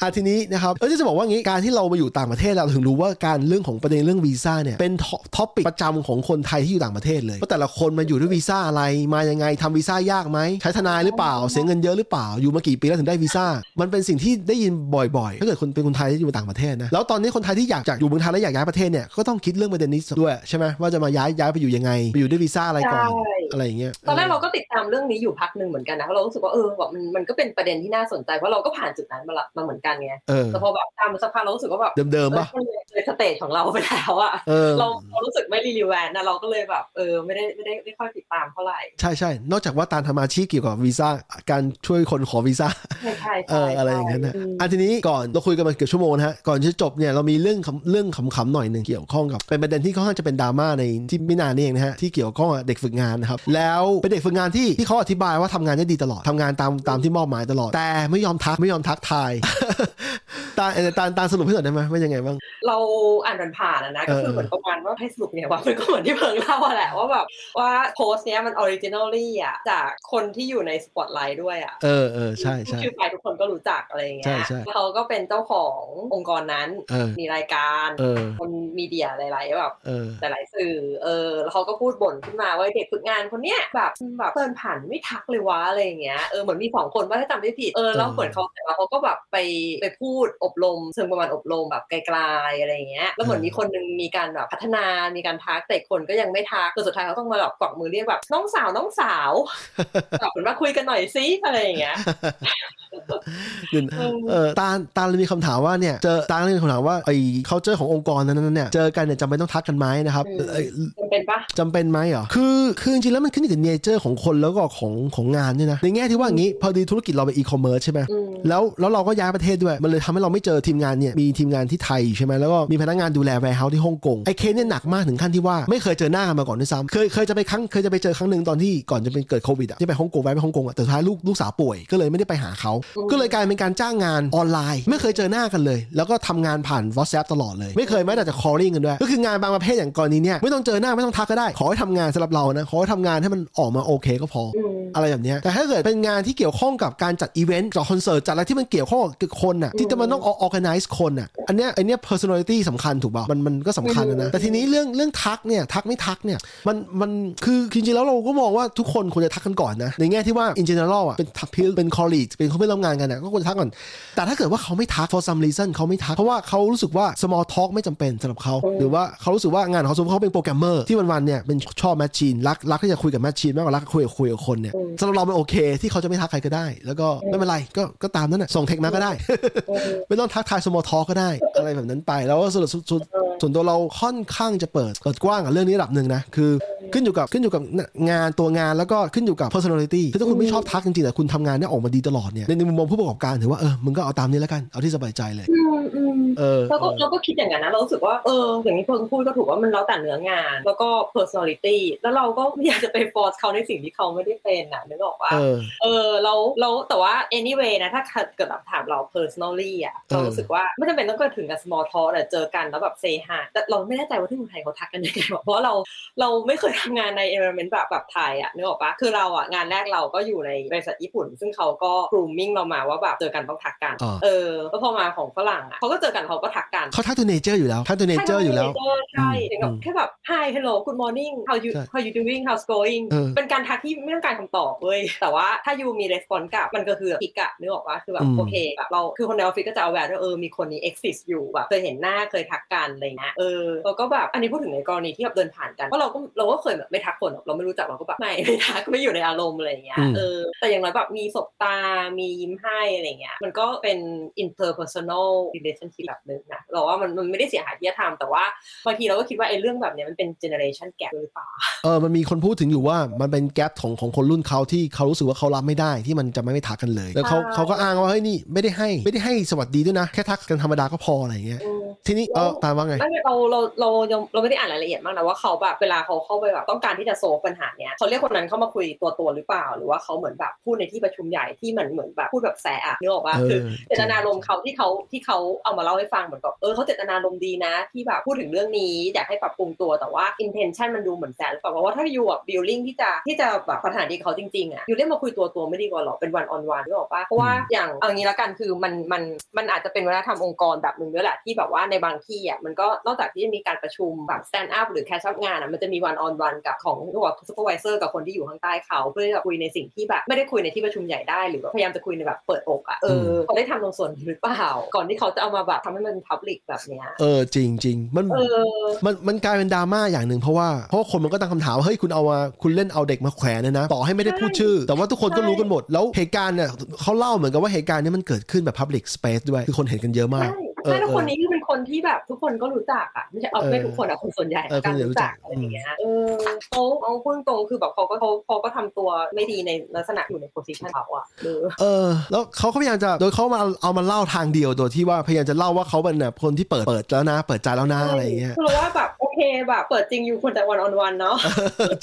อะทีนี้นะครับเออจะบอกว่างี้การที่เรามาอยู่ต่างประเทศเราถึงรู้ว่าการเรื่องของประเด็นเรื่องวีซ่าเนี่ยเป็น topic ประจำของคนไทยที่อยู่ต่างประเทศเลยว่าแต่ละคนมาอยู่ด้วยวีซ่าอะไรมายังไงทำวีซ่ายากไหมใช้ทนายหรือเปล่า เสียเงินเยอะหรือเปล่าอยู่มากี่ปีแล้วถึงได้วีซ่า มันเป็นสิ่งที่ได้ยินบ่อยๆ ถ้าเกิดคนเป็นคนไทยที่อยู่ต่างประเทศนะ แล้วตอนนี้คนไทยที่อยากจะอยู่เมืองไทยแล้วอยากย้ายประเทศเนี่ย ก็ต้องคิดเรื่องประเด็นนี้ด้วยใช่ไหมว่าจะมาย้ายย้ายไปอยู่ยังไง ไปอยู่ด้วยวีซ่าอะไรก่อนใช่อะไรอย่างเงี้ย ตอนแรกเราก็ติดตามเรื่องนี้อยู่พักหนึ่งเหมือนกันนะ เพราะเรารู้สึกว่าเออแบบมันมันก็เป็นประเด็นที่น่าสนใจ เพราะเราก็ผ่านจุดนั้นมาละมาเหมือนกันไงเออแต่พอแบบตามมาสักพักเรารู้สึกว่าแบบเดิมๆป่ะเออมันเลยสเตจของเราไปแล้วอะเออเราเรารู้สึกไม่รีลิแวนนะเราก็เลยแบบเออไม่ได้ไม่ได้ไม่ค่อยติดตามเท่าไหร่ ใช่ใช่นอกจากว่าตานทำอาชีพเกี่ยวกับวีซ่าการช่วยคนขอวีซ่าใช่ใช่เอออะไรอย่างนั้นนะอืมอันทีนี้ก่อนเราคุยกันมาเกือบชั่วโมงนะฮะก่อนจะจบเนี่ยเรามีเรื่องคำเรื่องขำๆหน่อยหนึ่งเกี่ยวข้องกับเป็นประเด็นที่ค่อนข้างจะเป็นดราม่าในที่ไม่นานนี่เองนะฮะที่เกี่ยวข้องกับเด็กฝึกงานนะครับแล้วเป็นเด็กฝึกงานที่ที่เขาอธิบายว่าทำงานได้ดีตลอดทำงานตามตามที่มอบหมายตลอด แต่ไม่ยอมทักไม่ยอมทักทายตาเอ่อตาตาสรุปให้หน่อยได้ไหมว่ายังไงบ้างเราอ่านผ่านๆอะนะเอก็อคือเหมือนประมาณว่าให้สรุปเนี่ยว่ามันก็เหมือนที่เพิงเล่าอะแหละว่าแบบว่าโพสต์เนี้ยมัน originally อะจากคนที่อยู่ในสปอตไลท์ด้วยอะเออเออใช่ใช่ชื่อไปทุกคนก็รู้จักอะไรอย่างเงี้ยใช่ใช่เขาก็เป็นเจ้าขององค์กรนั้นเออมีรายการเออคน media หลายๆแบบเออหลายๆสื่อเออแล้วเขาก็พูดบ่นขึ้นมาว่าเด็กฝึกงานคนเนี้ยแบบแบบเดินผ่านไม่ทักเลยวะอะไรอย่างเงี้ยเออเหมือนมีสองคนว่าถ้าจำไม่ผิดเออแล้วเออเหมือนเขาแต่ว่าเขาก็แบบไปไปพูดอบรมเชิงประมาณอบรมแบบไกลๆอะไรอย่างเงี้ยแล้วเหมือนมีคนนึงมีการแบบพัฒนามีการทักแต่อีกคนก็ยังไม่ทักจนสุดท้ายเขาต้องมาแบบกวักมือเรียกแบบน้องสาวน้องสาวแบบเหมือนมาคุยกันหน่อยซิอะไรอย่างเงี้ยเดี๋ยวเออตาตาเลยมีคำถามว่าเนี่ยเจอตาเลยมีคำถามว่าไอ้ culture ขององค์กรนั้นๆเนี่ยเจอกันเนี่ยจำเป็นต้องทักกันไหมนะครับอืมเอ้ยมันเป็นปะจำเป็นไหมเหรอคือคือจริงๆแล้วมันขึ้นอยู่กับ nature ของคนแล้วก็ของของงานด้วยนะในแง่ที่ว่าอย่างนี้พอดีธุรกิจเราเป็นอีคอมเมิร์ซใช่ไหมอืมแล้วแล้วเราก็ย้ายประเทศด้วย มันเลยทำให้เราไม่เจอทีมงานเนี่ยมีทีมงานที่ไทยใช่ไหมแล้วก็มีพนักงานดูแล warehouse ที่ฮ่องกงไอ้เคสเนี่ยหนักมากถึงขั้นที่ว่าไม่เคยเจอหน้ากันมาก่อนด้วยซ้ำเคยเคยจะไปครั้งเคยจะไปเจอครั้งหนึ่งตอนที่ก่อนจะเป็นเกิดโควิดอะที่ไปฮ่องกงไปไปฮ่องกงอะแต่สุดท้ายลูกลูกสาวป่วยก็เลยไม่ได้ไปหาเขาก็เลยกลายเป็นการจ้างงานออนไลน์ ไม่เคยเจอหน้ากันเลย แล้วก็ทำงานผ่าน WhatsApp ตลอดเลย ไม่เคยแม้แต่จะ calling กันด้วย ก็คืองานบางประเภทอย่างกรณีเนี้ยไม่ต้องเจอหน้าไม่ต้องทักก็ได้ ขอให้ทำงานสำหรับเรานะขอให้ทำงานให้มันออกมาโอเคก็พออืมอะไรแบบเนี้ยแต่ถ้าเกิดเป็นงานที่เกี่ยวข้องกับการจัดอีเวนต์จัดคอนเสิร์ตจัดอะไรที่มันเกี่ยวข้องกับคนน่ะที่จะมันต้อง organize คนน่ะอันเนี้ยอันเนี้ย personality สำคัญถูกป่ะมันมันก็สำคัญนะนะแต่ทีนี้เรื่องเรื่องทักเนี่ยทักไม่ทักเนี่ยมันมันคือจริงๆแล้วเราก็มองว่าทุกคนควรจะทักกันก่อนนะในแง่ที่ว่า in general อะเป็นทักเป็น colleague เป็นเพื่อนร่วมงานกันน่ะก็ควรจะทักก่อน แต่ถ้าเกิดว่าเขาไม่ทัก for some reason เขาไม่ทัก เพราะว่าเขารู้สึกว่า small talk ไม่จำเป็นสำหรับเขา หรือว่าเขารู้สึกว่างานของเขาสมมติเขาเป็นโปรแกรมเมอร์ที่วันๆเนี่ยเป็นชอบ machine รักรักที่จะคุยกับ machine มากกว่ารักคุยกับคุยกับคนเนี่ยสำหรับเรามันโอเค ที่เขาจะไม่ทักใครก็ได้ แล้วก็ไม่เป็นไรก็ก็ตามนั้นน่ะส่งเทคมาก็ได้ ไม่ต้องทักทาย small talk ก็ได้ อะไรแบบนั้นไปแล้วก็ส่วน ส่วนส่วนตัวเราค่อนข้างจะเปิดเปิดกว้างกับเรื่องนี้ระดับหนึ่งนะคือขึ้นอยู่กับขึ้นอยู่กับงานตัวงานแล้วก็ขึ้นอยู่กับ personality คือถ้าคุณไม่ชอบทักจริงๆแต่คุณทำงานเนี่ยออกมาดีตลอดเนี่ยในในมุมมองผู้ประกอบการถือว่าเออมึงก็เอาตามนี้แล้วกันเอาที่สบายใจเลยอืมอืมเออเราก็เออเราก็คิดอย่างนั้นนะเรารู้สึกว่าเอออย่างที่เพิ่งพูดก็ถูกว่ามันแล้วแต่เนื้องาน แล้วก็ personality แล้วเราก็ไม่อยากจะไป force เขาในสิ่งที่เขาไม่ได้เป็นน่ะนึกออกว่าเออเออเราเราแต่ว่า anyway นะถ้าเกิดแบบถามเรา personally อะเออเรารู้สึกว่าไม่จำเป็นต้องเกิดถึงกับ small talk แต่เจอกันแล้วแบบ say หาแต่เราไม่แน่ใจว่าที่เมืองไทยเขาทักกันยังไงเพราะว่าเราเราไม่เคยทำงานใน environment แบบแบบไทยอะนึกออกปะคือเราอะงานแรกเราก็อยู่ในบริษัทญี่ปุ่น ซึ่งเขาก็ grooming เรามาว่าแบบเจอกันต้องทักกันอ่าเออแล้วพอมาของฝรั่งอะเขาก็เจอกันเขาก็ทักกันเขาทักตัว nature อยู่แล้วทักตัว nature อ you่แล้วใช่ถึงกับอืมแค่แบบ hi hello good morning how you ใช่ how you doing how's going เออเป็นการทักที่ไม่ต้องการคำตอบเว้ยแต่ว่าถ้ายูมี response กลับมันก็คือพิกอะนึกออกว่าคือแบบอืมโอเคแบบเราคือคนในออฟฟิศก็จะ aware ว่าเออมีคนนี้ exist อยู่แบบเคยเห็นหน้าเคยทักกันอะไรเงี้ยเออเราก็แบบอันนี้พูดถึงในกรณีที่แบบเดินผ่านกันเพราะเราก็เราก็เคยแบบไม่ทักคนหรอกเราไม่รู้จักเราก็แบบไม่ไม่ทักไม่อยู่ในอารมณ์อะไรเงี้ยอืมเออแต่อย่างน้อยแบบมีสบตา มียิ้มให้อะไรเงี้ยมันก็เป็น interpersonal relationship แบบนึงนะเราว่ามันมันไม่ได้เสียหายที่จะทำแต่ว่าบางทีเราก็คิดว่าไอ้เรื่องแบบเนี้ยมันเป็น generation gap หรือเปล่าเออมันมีคนพูดถึงอยู่ว่ามันเป็นแกลบของของคนรุ่นเขาที่เขารู้สึกว่าเขารับไม่ได้ที่มันจะไม่ไม่ทักกันเลย แล้วเขาใช่เขาก็อ้างว่าเฮ้ยนี่ไม่ได้ให้ไม่ได้ให้สวัสดีด้วยนะ แค่ทักกันธรรมดาก็พออะไรอย่างเงี้ยอืมทีนี้เออตามว่าไงไม่เราเราเรายังเราไม่ได้อ่านรายละเอียดมากนะว่าเขาแบบเวลาเขาเข้าไปแบบต้องการที่จะโซฟปัญหาเนี้ยเขาเรียกคนนั้นเข้ามาคุยตัวตัวๆหรือเปล่า หรือว่าเขาเหมือนแบบพูดในที่ประชุมใหญ่ที่เหมือนเหมือนแบบพูดแบบแสะอะนึกออกปะเออคือเจตนารมณ์เขาที่เขาที่เขาเอามาเล่าให้ฟังเหมือนกับเออเขาเจตนารมณ์ดีนะ ที่แบบพูดถึงเรื่องนี้อยากให้ปรับปรุงตัวแต่ว่า intention มันดูเหมือนแสะหรือเปล่าเพราะว่าถ้าอยู่แบบ building ที่จะที่จะแบบปัญหาดีกับเขาจริงๆอะอยู่เรียกมาคุยตัวตัวๆไม่ดีกว่าหรอเป็น one on one นึกออกปะเพราะว่าอย่างเอางี้ละกันคือมันมันมันอาจจะเป็นวัฒนธรรมองค์กรแบบหนึ่งด้วยแหละที่แบบว่าในบางที่อะมันก็นอกจากที่จะมีการประชุมแบบ stand up หรือ catch up งานอะมันจะมี one on one กับของตัว supervisor กับคนที่อยู่ข้างใต้เขาเพื่อที่จะคุยในสิ่งที่แบบไม่ได้คุยในที่ประชุมใหญ่ได้หรือว่าพยายามจะคุยในแบบเปิดอกอะเออเขาได้ทำตรงส่วนนี้หรือเปล่า ก่อนที่เขาจะเอามาแบบทำให้มัน public แบบเนี้ยเออจริงจริงมันเออมันมันกลายเป็นดราม่าอย่างหนึ่งเพราะว่าเพราะว่าคนมันก็ตั้งคำถามว่าเฮ้ยคุณเอามาคุณเล่นเอาเด็กมาแขวนเนี่ยนะต่อให้ไม่ได้พูดชื่อ แต่ว่าทุกคนก็รู้กันหมดแล้วเหตุการณ์เนี่ยเขาเล่าเหมือนกับว่าเหตุการณ์เนี้มันเกิดขึ้นแบบ public space ด้วยคือคนเห็นกันเยอะมาก ใช่เออใช่แล้วเออคนนี้คือเป็นคนที่แบบทุกคนก็รู้จักอะไม่ใช่เอาเออไม่ทุกคนอะคนส่วนใหญ่เออการคนส่วนใหญ่รู้รู้จัจักกอะไรอย่างเงี้ยเออเขาเอาพูดตรงคือแบบเขาก็เขาเขาก็ทำตัวไม่ดีในลักษณะอยู่ในโพสิชันเขาอะเออเออแล้วเขาก็พยายามจะโดยเขามาเอามาเล่าทางเดียวโดยที่ว่าพยายามจะเล่าว่าเขาเป็นแบบคนที่เปิดเปิดแล้วนะ เปิดใจแล้วนะอะไรอย่างเงี้ยคือเราว่าแบบโอ เคแบบเปิดจริงอยู่คนแต่วันออนวันเนาะ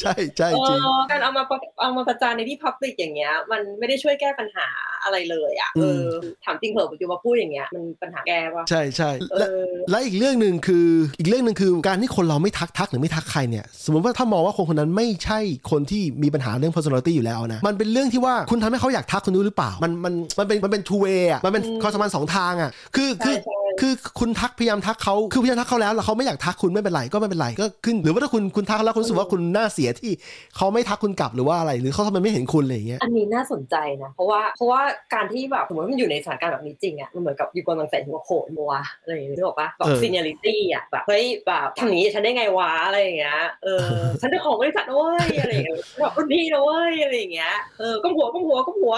ใช่ใช่เอจริงอการเอามาประเอามาประจานในที่พับลิกอย่างเงี้ย มันไม่ได้ช่วยแก้ปัญหาอะไรเลยอะเออถามจริงเหรอปัจจุบันพูดอย่างเงี้ยมันปัญหาแก้ปะใช่ใช่เอและอและอีกเรื่องหนึ่งคืออีกเรื่องหนึ่งคือการที่คนเราไม่ทักทักหรือไม่ทักใครเนี่ยสมมติว่าถ้ามองว่าคนคนนั้นไม่ใช่คนที่มีปัญหาเรื่อง personality อยู่แล้วนะมันเป็นเรื่องที่ว่าคุณทำให้เขาอยากทักคุณด้วยหรือเปล่า มันมันมันเป็นมันเป็น two way อะมันเป็นอืมความสัมพันธ์สองทางอะคือคืใช่อใช่คือคุณทักพยายามทักเขาคือพยายามทักเขาแล้วแล้วเขาไม่อยากทักคุณไม่เป็นไรก็ไม่เป็นไรก็ขึ้นหรือว่าถ้าคุณคุณทักแล้วคุณรู้สึกว่าคุณน่าเสียที่เขาไม่ทักคุณกลับหรือว่าอะไร หรือเขาทำไมไม่เห็นคุณอะไรอย่างเงี้ยอันนี้น่าสนใจนะ เพราะว่าเพราะว่าการที่แบบสมมติว่ามันอยู่ในสถานการณ์แบบนี้จริงอะมันเหมือนกับอยู่กำลังใส่หัวโขนมัวอะไรอย่างเงี้ยนึกออกปะแบบเออซีเนียริตี้อะแบบเฮ้ยแบบทำอย่างนี้ฉันได้ไงวะอะไรอย่างเงี้ยเออฉันจะของบริษัทนะเว้ยอะไรอย่างเงี้ยแบบรุ่นพี่นะเว้ยอะไรอย่างเงี้ยเออก้มหัวก้มหัวก้มหัว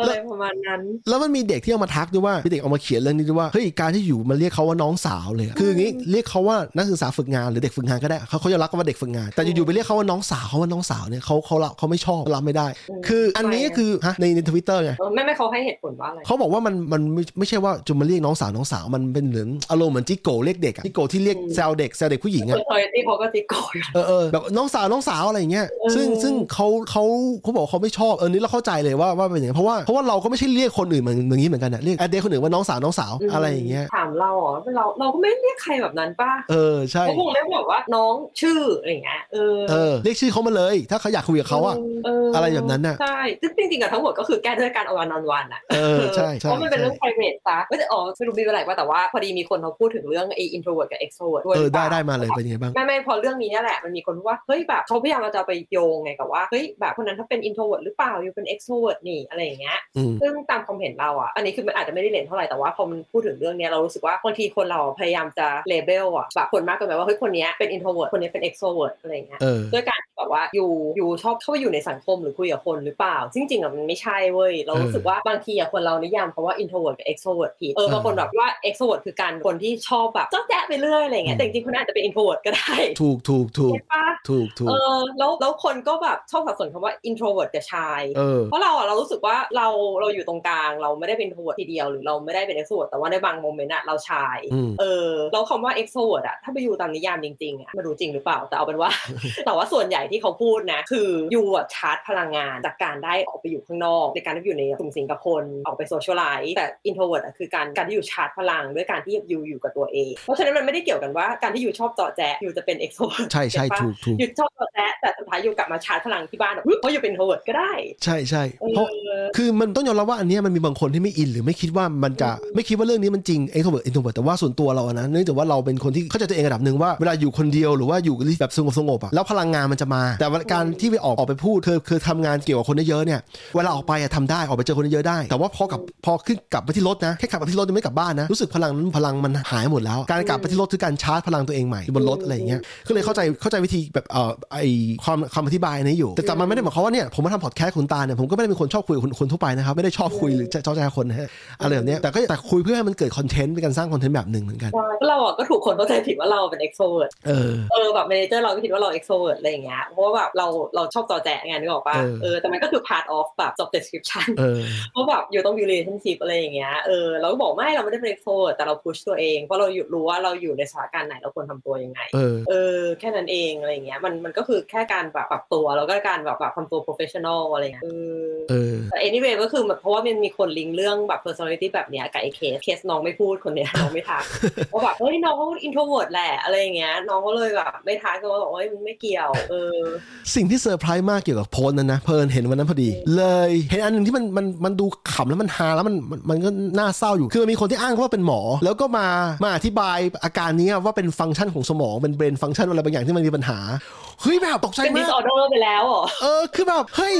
อะไรประมาณนั้น แล้วมันมีเด็กที่เอามาทักด้วยว่ามีเด็กเอามาเขียนเรื่องนี้ด้วยว่าเฮ้ยการที่อยู่มาเรียกเขาว่าน้องสาวเลยอะคืออย่างงี้เรียกเขาว่านักศึกษาฝึกงานหรือเด็กฝึกงานก็ได้เขาเขาจะรักกันว่าเด็กฝึกงาน แต่อยู่ๆไปเรียกเขาว่าน้องสาวเขาว่าน้องสาวเนี่ยเขาเขารับเขาไม่ชอบรับไม่ได้อืมคืออันนี้ก็คือฮะในในทวิตเตอร์ไงเออไม่ไม่เขาให้เหตุผลว่าอะไรเขาบอกว่ามันมันไม่ไม่ใช่ว่าจะมาเรียกน้องสาวน้องสาวมันเป็นเหมือนอารมณ์เหมือนจิโก้เรียกเด็กอะจิโก้ที่เรียกอืมแซวเด็กแซวเด็กผู้หญิงคอะนทอยตี้เขาก็ติโกยเออเออแบบน้องสาวน้องสาวอะไรอย่างเงี้ยเออซึ่งซึ่งเขาเขาเขาบอกเขาไม่ชอบเออนี่เราเข้าใจเลยว่าว่าเป็นอย่างนี้นเพราะว่าเพราะว่าเราก็ไม่ใช่เรียกคนอื่นเหมือนอย่างนี้เหมือนกันนะเรียกแอดเดคนอื่นว่าน้องสาวน้องสาวอะไรอย่างเงี้ยถามเราเหรอเราเราก็ไม่เรียกใครแบบนั้นป่ะเออใช่เขาคงเรียกแบบว่าน้องชื่ออะไรอย่างเงี้ยเออเออเรียกชื่อเขามาเลย ถ้าเขาอยากคุยกับเขาอะเอะไรแบบนั้นน่ะใช่ซึ่งจริงๆกับทั้งหมดก็คือแก้ด้วยการเอาวันนอนวันอะเออใช่ใช่เพราะมันเป็นเรื่องใช่ private ซะไม่แต่อ๋อไม่รู้มีอะไรว่าแต่ว่าพอดีมีคนเขาพูดถึงเรื่องไอ้ introvert กับ extrovert ด้วยเอหอรือเปได้ล่าได้มาเลยเป็นยังไงบ้างไม่ไม่พอเรื่องนี้เนี่ยแหละมันมีคนพูดว่าเฮ้ยแบบเขาพยายามเราจะเอาไปโยงไงกับว่าเฮ้ยแบบคนนั้นถ้าเป็น introvert หรือเปล่าอยู่เป็น extrovert นี่อะไรอย่างเงี้ยอืมซึ่งตามความเห็นเราอะอันนี้คือมันอาจจะไม่ได้เรียนเท่าไหร่แต่ว่าพอมันพูดถึงเรื่องเนี้ยเรารู้สึกว่าบางทีคนเราพยายามจะเลเบลอะแบบคนมากเกินไปว่าเฮ้ยคนเนี้ยเป็น introvert คนนี้เป็น extrovert อะไรอย่างเงี้ยเออด้วยการแบบว่าอยู่อยู่ชอบเข้าไปอยู่ในสังคมหรือคุยกับคนหรือเปล่าจริงๆอะมันไม่ใช่เว้ยเรารู้สึกว่าบางทีอะคนเรานิยามคำว่า introvert กับ extrovert ผิดเออบางคนแบบว่า extrovert คือการคนที่ชอบแบบจ้องแจ๊ะไปเรื่อยอะไรอย่างเงี้ยแต่จริงๆคนนั้นอาจจะเป็น introvert ก็ได้ถูกถูกถูกใช่ปะถูกถูกเออแล้วแล้วคนก็แบบชอบสับสนคำว่า introvert กับ shy เออเพราะเราอะเรารู้สึกว่าเราเราอยู่ตรงกลางเราไม่ได้เป็น introvert ทีเดียวหรือเราไม่ได้เป็น extrovert แต่ว่าในบาง moment อะเรา shy อืมเออแล้วคำว่า extrovert อะถ้าไปอยู่ตามตามนิยามจริงๆอะไม่รู้จริงหรือเปล่าแต่เอาเป็นว่า แต่ว่าส่วนใหญ่ที่เขาพูดนะ คือ you อะชาร์จพลังงานจากการได้ออกไปอยู่ข้างนอก ในการที่อยู่ในกลุ่มสิงกับคนออกไป socialize แต่ introvert คือการการที่อยู่ชาร์จพลังด้วยการที่ you อยู่กับตัวเอง เพราะฉะนั้นมันไม่ได้เกี่ยวกันว่าการที่ you ชอบเจาะแจ๊ you จะเป็น extrovert ใช่ใช่ถูกถูก you ชอบเจาะแจ๊แต่สุดท้าย you กลับมาชาร์จพลังที่บ้านแบบเพราะ you เป็น introvert ก็ได้ ใช่ใช่เอเพราะอคือมันต้องยอมรับว่าอันเนี้ยมันมีบางคนที่ไม่อินหรือไม่คิดว่ามันจะไม่คิดว่าเรื่องนี้มันจริง extrovert introvert แต่ว่าส่วนตัวเราอะนะเนื่องจากว่าเราเป็นคนที่เข้าใจตัวเองระดับหนึ่งว่าเวลาอยู่คนเดียวหรือว่าอยู่แบบสงบสงบๆอะแล้วพลังงานมันจะมา แต่ว่าการที่ไปออกออกไปพูดคือคือทำงานเกี่ยวกับคนเยอะๆเนี่ยเวลาออกไปอะทำได้ออกไปเจอคนเยอะๆได้ แต่ว่าพอกับพอขึ้นกลับมาที่รถนะแค่ขับมาที่รถยังไม่กลับบ้านนะรู้สึกพลังนั้นพลังมันหายหมดแล้ว การกลับไปที่รถคือการชาร์จพลังตัวเองใหม่บนรถอะไรอย่างเงี้ยก็เลยเข้าใจเข้าใจวิธีแบบเอ่อไอความคำอธิบายนี้อยู่ แต่แต่มันไม่ได้หมายความว่าเนี่ยผมมาทำพอดแคสต์คุณตาเนี่ยผมก็ไม่ได้เป็นคนชอบคุยกับคนคนทั่วไปนะครับไม่ได้ชอบคุยหรือเจ้าใจคนนะฮะอะไรแบบเนี้ยแต่ก็แต่คุยเพื่อให้มันเกิด content เป็นการสร้าง content แบบหนึ่งเหมือนกันเราอะก็ถูกคนเข้าใจผิดว่าเราเป็น extrovert เออเออแบบ manager เราก็คิดว่าเรา extrovert อะไรอย่างเงี้ยเพราะว่าแบบเราเราชอบต่อแจไงนึกออกป่ะเออเออแต่มันก็คือ part of แบบ job description เออว่าแบบ you ต้องมี relationship อะไรอย่างเงี้ยเออเราก็บอกไม่เราไม่ได้เป็น extrovert แต่เรา push ตัวเองเพราะเราอยู่รู้ว่าเราอยู่ในสถานการณ์ไหนเราควรทำตัวยังไงเออเออแค่นั้นเองอะไรอย่างเงี้ยมันมันก็คือแค่การแบบปรับตัวแล้วก็การแบบแบบทำตัว professional อะไรเงี้ยเออเออแต่ anyway ก็คือแบบเพราะว่ามันมีคนลิงก์เรื่องแบบ personality แบบเนี้ยกับไอ้ case case น้องไม่พูดคนเนี้ยน้องไม่ทักว่าแบบเฮ้ยน้องเขา introvert แหละอะไรอย่างเงี้ยน้องก็เลยแบบไม่ทักก็บอกว่าเฮ้ยมันไม่เกี่ยวเออสิ่งที่เซอร์ไพรส์มากเกี่ยวกับโพสต์นั้นนะเพลินเห็นวันนั้นพอดี เลยเห็นอันหนึ่งที่มันมันมันดูขำแล้วมันฮาแล้วมันมันมันก็น่าเศร้าอยู่คือมันมีคนที่อ้างว่าเป็นหมอ แล้วก็มามาอธิบายอาการนี้ว่าเป็นฟังก์ชันของสมองเป็น brain function อะไรบางอย่างที่มันมีปัญหาเฮ้ยแบบตกใจเป็นมา disorder กไปแล้วเหรอเออคือแบบเฮ้ย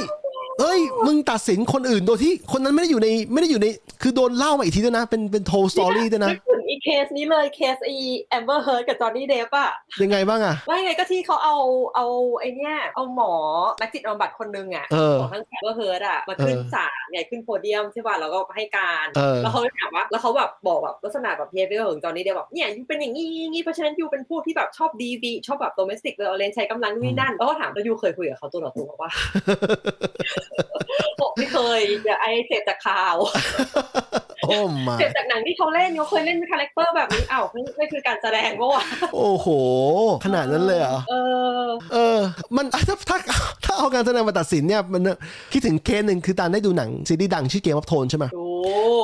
เอ้ย มึงตัดสินคนอื่นโดยที่คนนั้นไม่ได้อยู่ในไม่ได้อยู่ใน คือโดนเล่ามาอีกทีด้วยนะ เป็นเป็นโทรสตอรี่ด้วยนะนึกถึง อีเคสนี้เลยเคสอีแอมเบอร์เฮิร์กับจอห์นนี่เดฟอะยังไงบ้างอะไม่ไงก็ที่เขาเอาเอาไอเนี้ยเอาหมอนักจิตบำบัดคนนึงอะเออของทั้งแอมเบอร์เฮิร์อะมาขึ้นเออศาลไงขึ้นโพเดียมใช่ป่ะแล้วก็ให้การเออแล้วเขาก็ถามว่าแล้วเขาแบบบอกแบบลักษณะแบบเ e เ i อร์ของจอห์นนี่เดฟแบบเนี่ยยูเป็นอย่างนี้อย่างนี้เพราะฉะนั้นยูเป็นผู้ที่แบบชอบดีวีชอบแบบโดเมสติกเลยเลนใช้กำลังนู่นนี่นั่นแล้วก็ถามแล้วยูเคยคุยกับเขาตัวต่อตัวว่าบอกไม่เคยเดี๋ยว I เสพจากข่าว โอ้มาเสร็จจากหนังที่เขาเล่นเขาเคยเล่นเป็น character แบบนี้อ้าวนี่นี่คือการแสดงปะวะโอ้โห ขนาดนั้นเลยเหรอเออ เออ มันถ้าถ้าถ้าเอาการแสดงมาตัดสินเนี่ยมันคิดถึงเคสหนึ่งคือตานได้ดูหนังซีรีส์ดังชื่อเกม of โทนใช่ไหมดู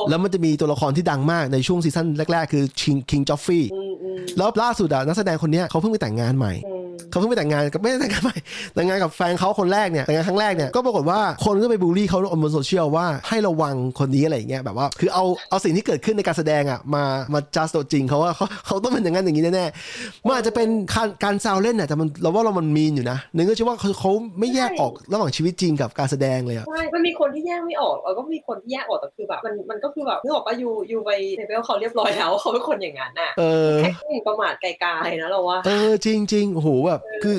แล้วมันจะมีตัวละครที่ดังมากในช่วง season แรก ๆ คือ King King Joffrey อืมอืมแล้วล่าสุดอะนักแสดงคนเนี้ยเขาเพิ่งไปแต่งงานใหม่อืมเขาเพิ่งไปแต่งงานกับไม่ได้แต่งงานใหม่แต่งงานกับแฟนเขาคนแรกเนี่ยแต่งงานครั้งแรกเนี่ยก็ปรากฏว่าคนก็ไปบูลลี่เขาบนโซเชียลว่าให้ระวังคนนี้อะไรอย่างเงี้ยแบบว่าคือเอาเอาสิ่งที่เกิดขึ้นในการแสดงอะมามาจัสตัวจริงเขาว่าเขาเขาต้องเป็นอย่างนั้นอย่างนี้แน่ๆมันอาจจะเป็นการการแซวเล่นน่ะแต่มันเราว่าเรามันมีนอยู่นะหนึ่งก็ชื่อว่าเขาเขาไม่แยกออกระหว่างชีวิตจริงกับการแสดงเลยอะใช่มันมีคนที่แยกไม่ออกแล้วก็มีคนที่แยกออกแต่คือแบบมันมันก็คือแบบนึกออกปะยูยูไปเลเวลเขาเรียบร้อยแล้วว่าเขาเป็นคนอย่างนั้นน่ะเออแค่หมิ่นประมาทไกลๆนะเราว่าเออจริงจริงๆโอ้โหแบบคือ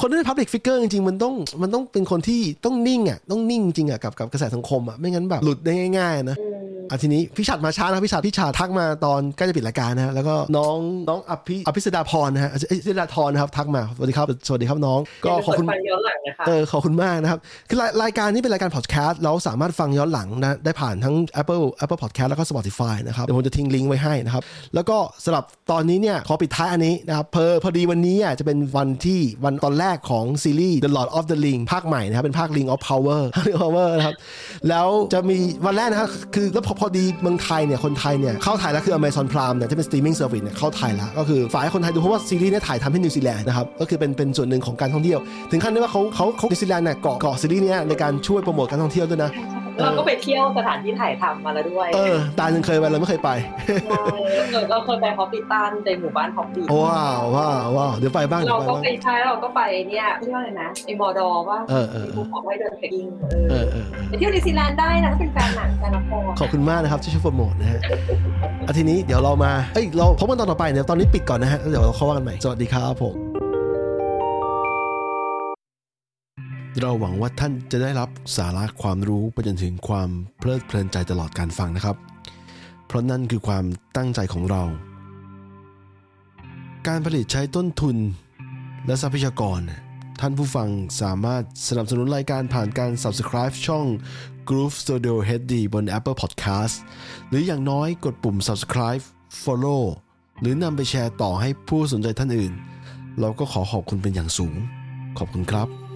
คนที่เป็น public figure จริงๆมันต้องมันต้องเป็นคนที่ต้องนิ่งอะต้องนิ่งจริงอะกับกับกระแสสังคมอะไม่งั้นแบบหลุดได้ง่ายๆนะอืมอะทีนี้พี่ชัดมาช้านะพี่ชัดพี่ชัดทักมาตอนใกล้จะปิดรายการนะฮะแล้วก็น้องน้องอภิอภิสดาพรนะฮะอภิสดาธรนะครับทักมาสวัสดีครับสวัสดีครับน้อง ก็ขอบคุณฟังย้อนหลังนะคะเออขอบคุณมากนะครับคือรายรายการนี้เป็นรายการพอดแคสต์เราสามารถฟังย้อนหลังนะได้ผ่านทั้ง Apple Apple Podcast แล้วก็ Spotify นะครับเดี๋ยวผมจะทิ้งลิงก์ไว้ให้นะครับแล้วก็สำหรับตอนนี้เนี่ยขอปิดท้ายอันนี้นะครับเพอพอดีวันนี้อะจะเป็นวันที่วันตอนแรกของซีรีส์ The Lord of the Ring ภาคใหม่นะครับเป็นภาค Ring of Power Ring of Power นะครับแล้วจะมีวันแรกนะครับคือแล้วพอพอดีเมืองไทยเนี่ยคนไทยเนี่ยเข้าไทยแล้วคือ Amazon Prime เนี่ยจะเป็น streaming service เนี่ยเข้าไทยแล้วก็คือฝ่ายคนไทยดูเพราะว่าซีรีส์เนี่ยถ่ายทำที่นิวซีแลนด์นะครับก็คือเป็นเป็นส่วนหนึ่งของการท่องเที่ยว ถึงขั้นที่ว่าเขาเขาเขานิวซีแลนด์เนี่ยเกาะเกาะซีรีส์เนี่ยในการช่วยโปรโมทการท่องเที่ยวด้วยนะ เราก็ไปเที่ยวสถานที่ถ่ายทำมาแล้วด้วย เออ ตายังเคยไปเราไม่เคยไปใช่เราเราเคยไป Hobbiton ในหมู่บ้านฮอปปี้ว้าวว้าวว้าวเดี๋ยวไปบ้างเดี๋ยเราวไปก็บ้างไปใช้เราก็ไปเนี่ยเรียกว่าอะไรนะไอมอดอว่าเออเออเออภูเขาไว้เดิน trekking เอเอออเออเออไปเที่ยวนิวซีแลนด์ได้นะถ้าเป็นแฟนหนังแฟนละครขอบคุณมากนะครับที่ช่วยโปรโมทนะฮะอาทีนี้เดี๋ยวเรามาเอ้ยเราพบกันตอนต่อไปเดี๋ยวตอนนี้ปิดก่อนนะฮะแล้วเดี๋ยวเราเข้าว่ากันใหม่สวัสดีครับผม เราหวังว่าท่านจะได้รับสาระความรู้ไปจนถึงความเพลิดเพลินใจตลอดการฟังนะครับ เพราะนั่นคือความตั้งใจของเรา การผลิตใช้ต้นทุนและทรัพยากร ท่านผู้ฟังสามารถสนับสนุนรายการผ่านการ subscribe ช่อง Groove Studio HD บน Apple Podcast หรืออย่างน้อยกดปุ่ม subscribe follow หรือนำไปแชร์ต่อให้ผู้สนใจท่านอื่น เราก็ขอขอบคุณเป็นอย่างสูง ขอบคุณครับ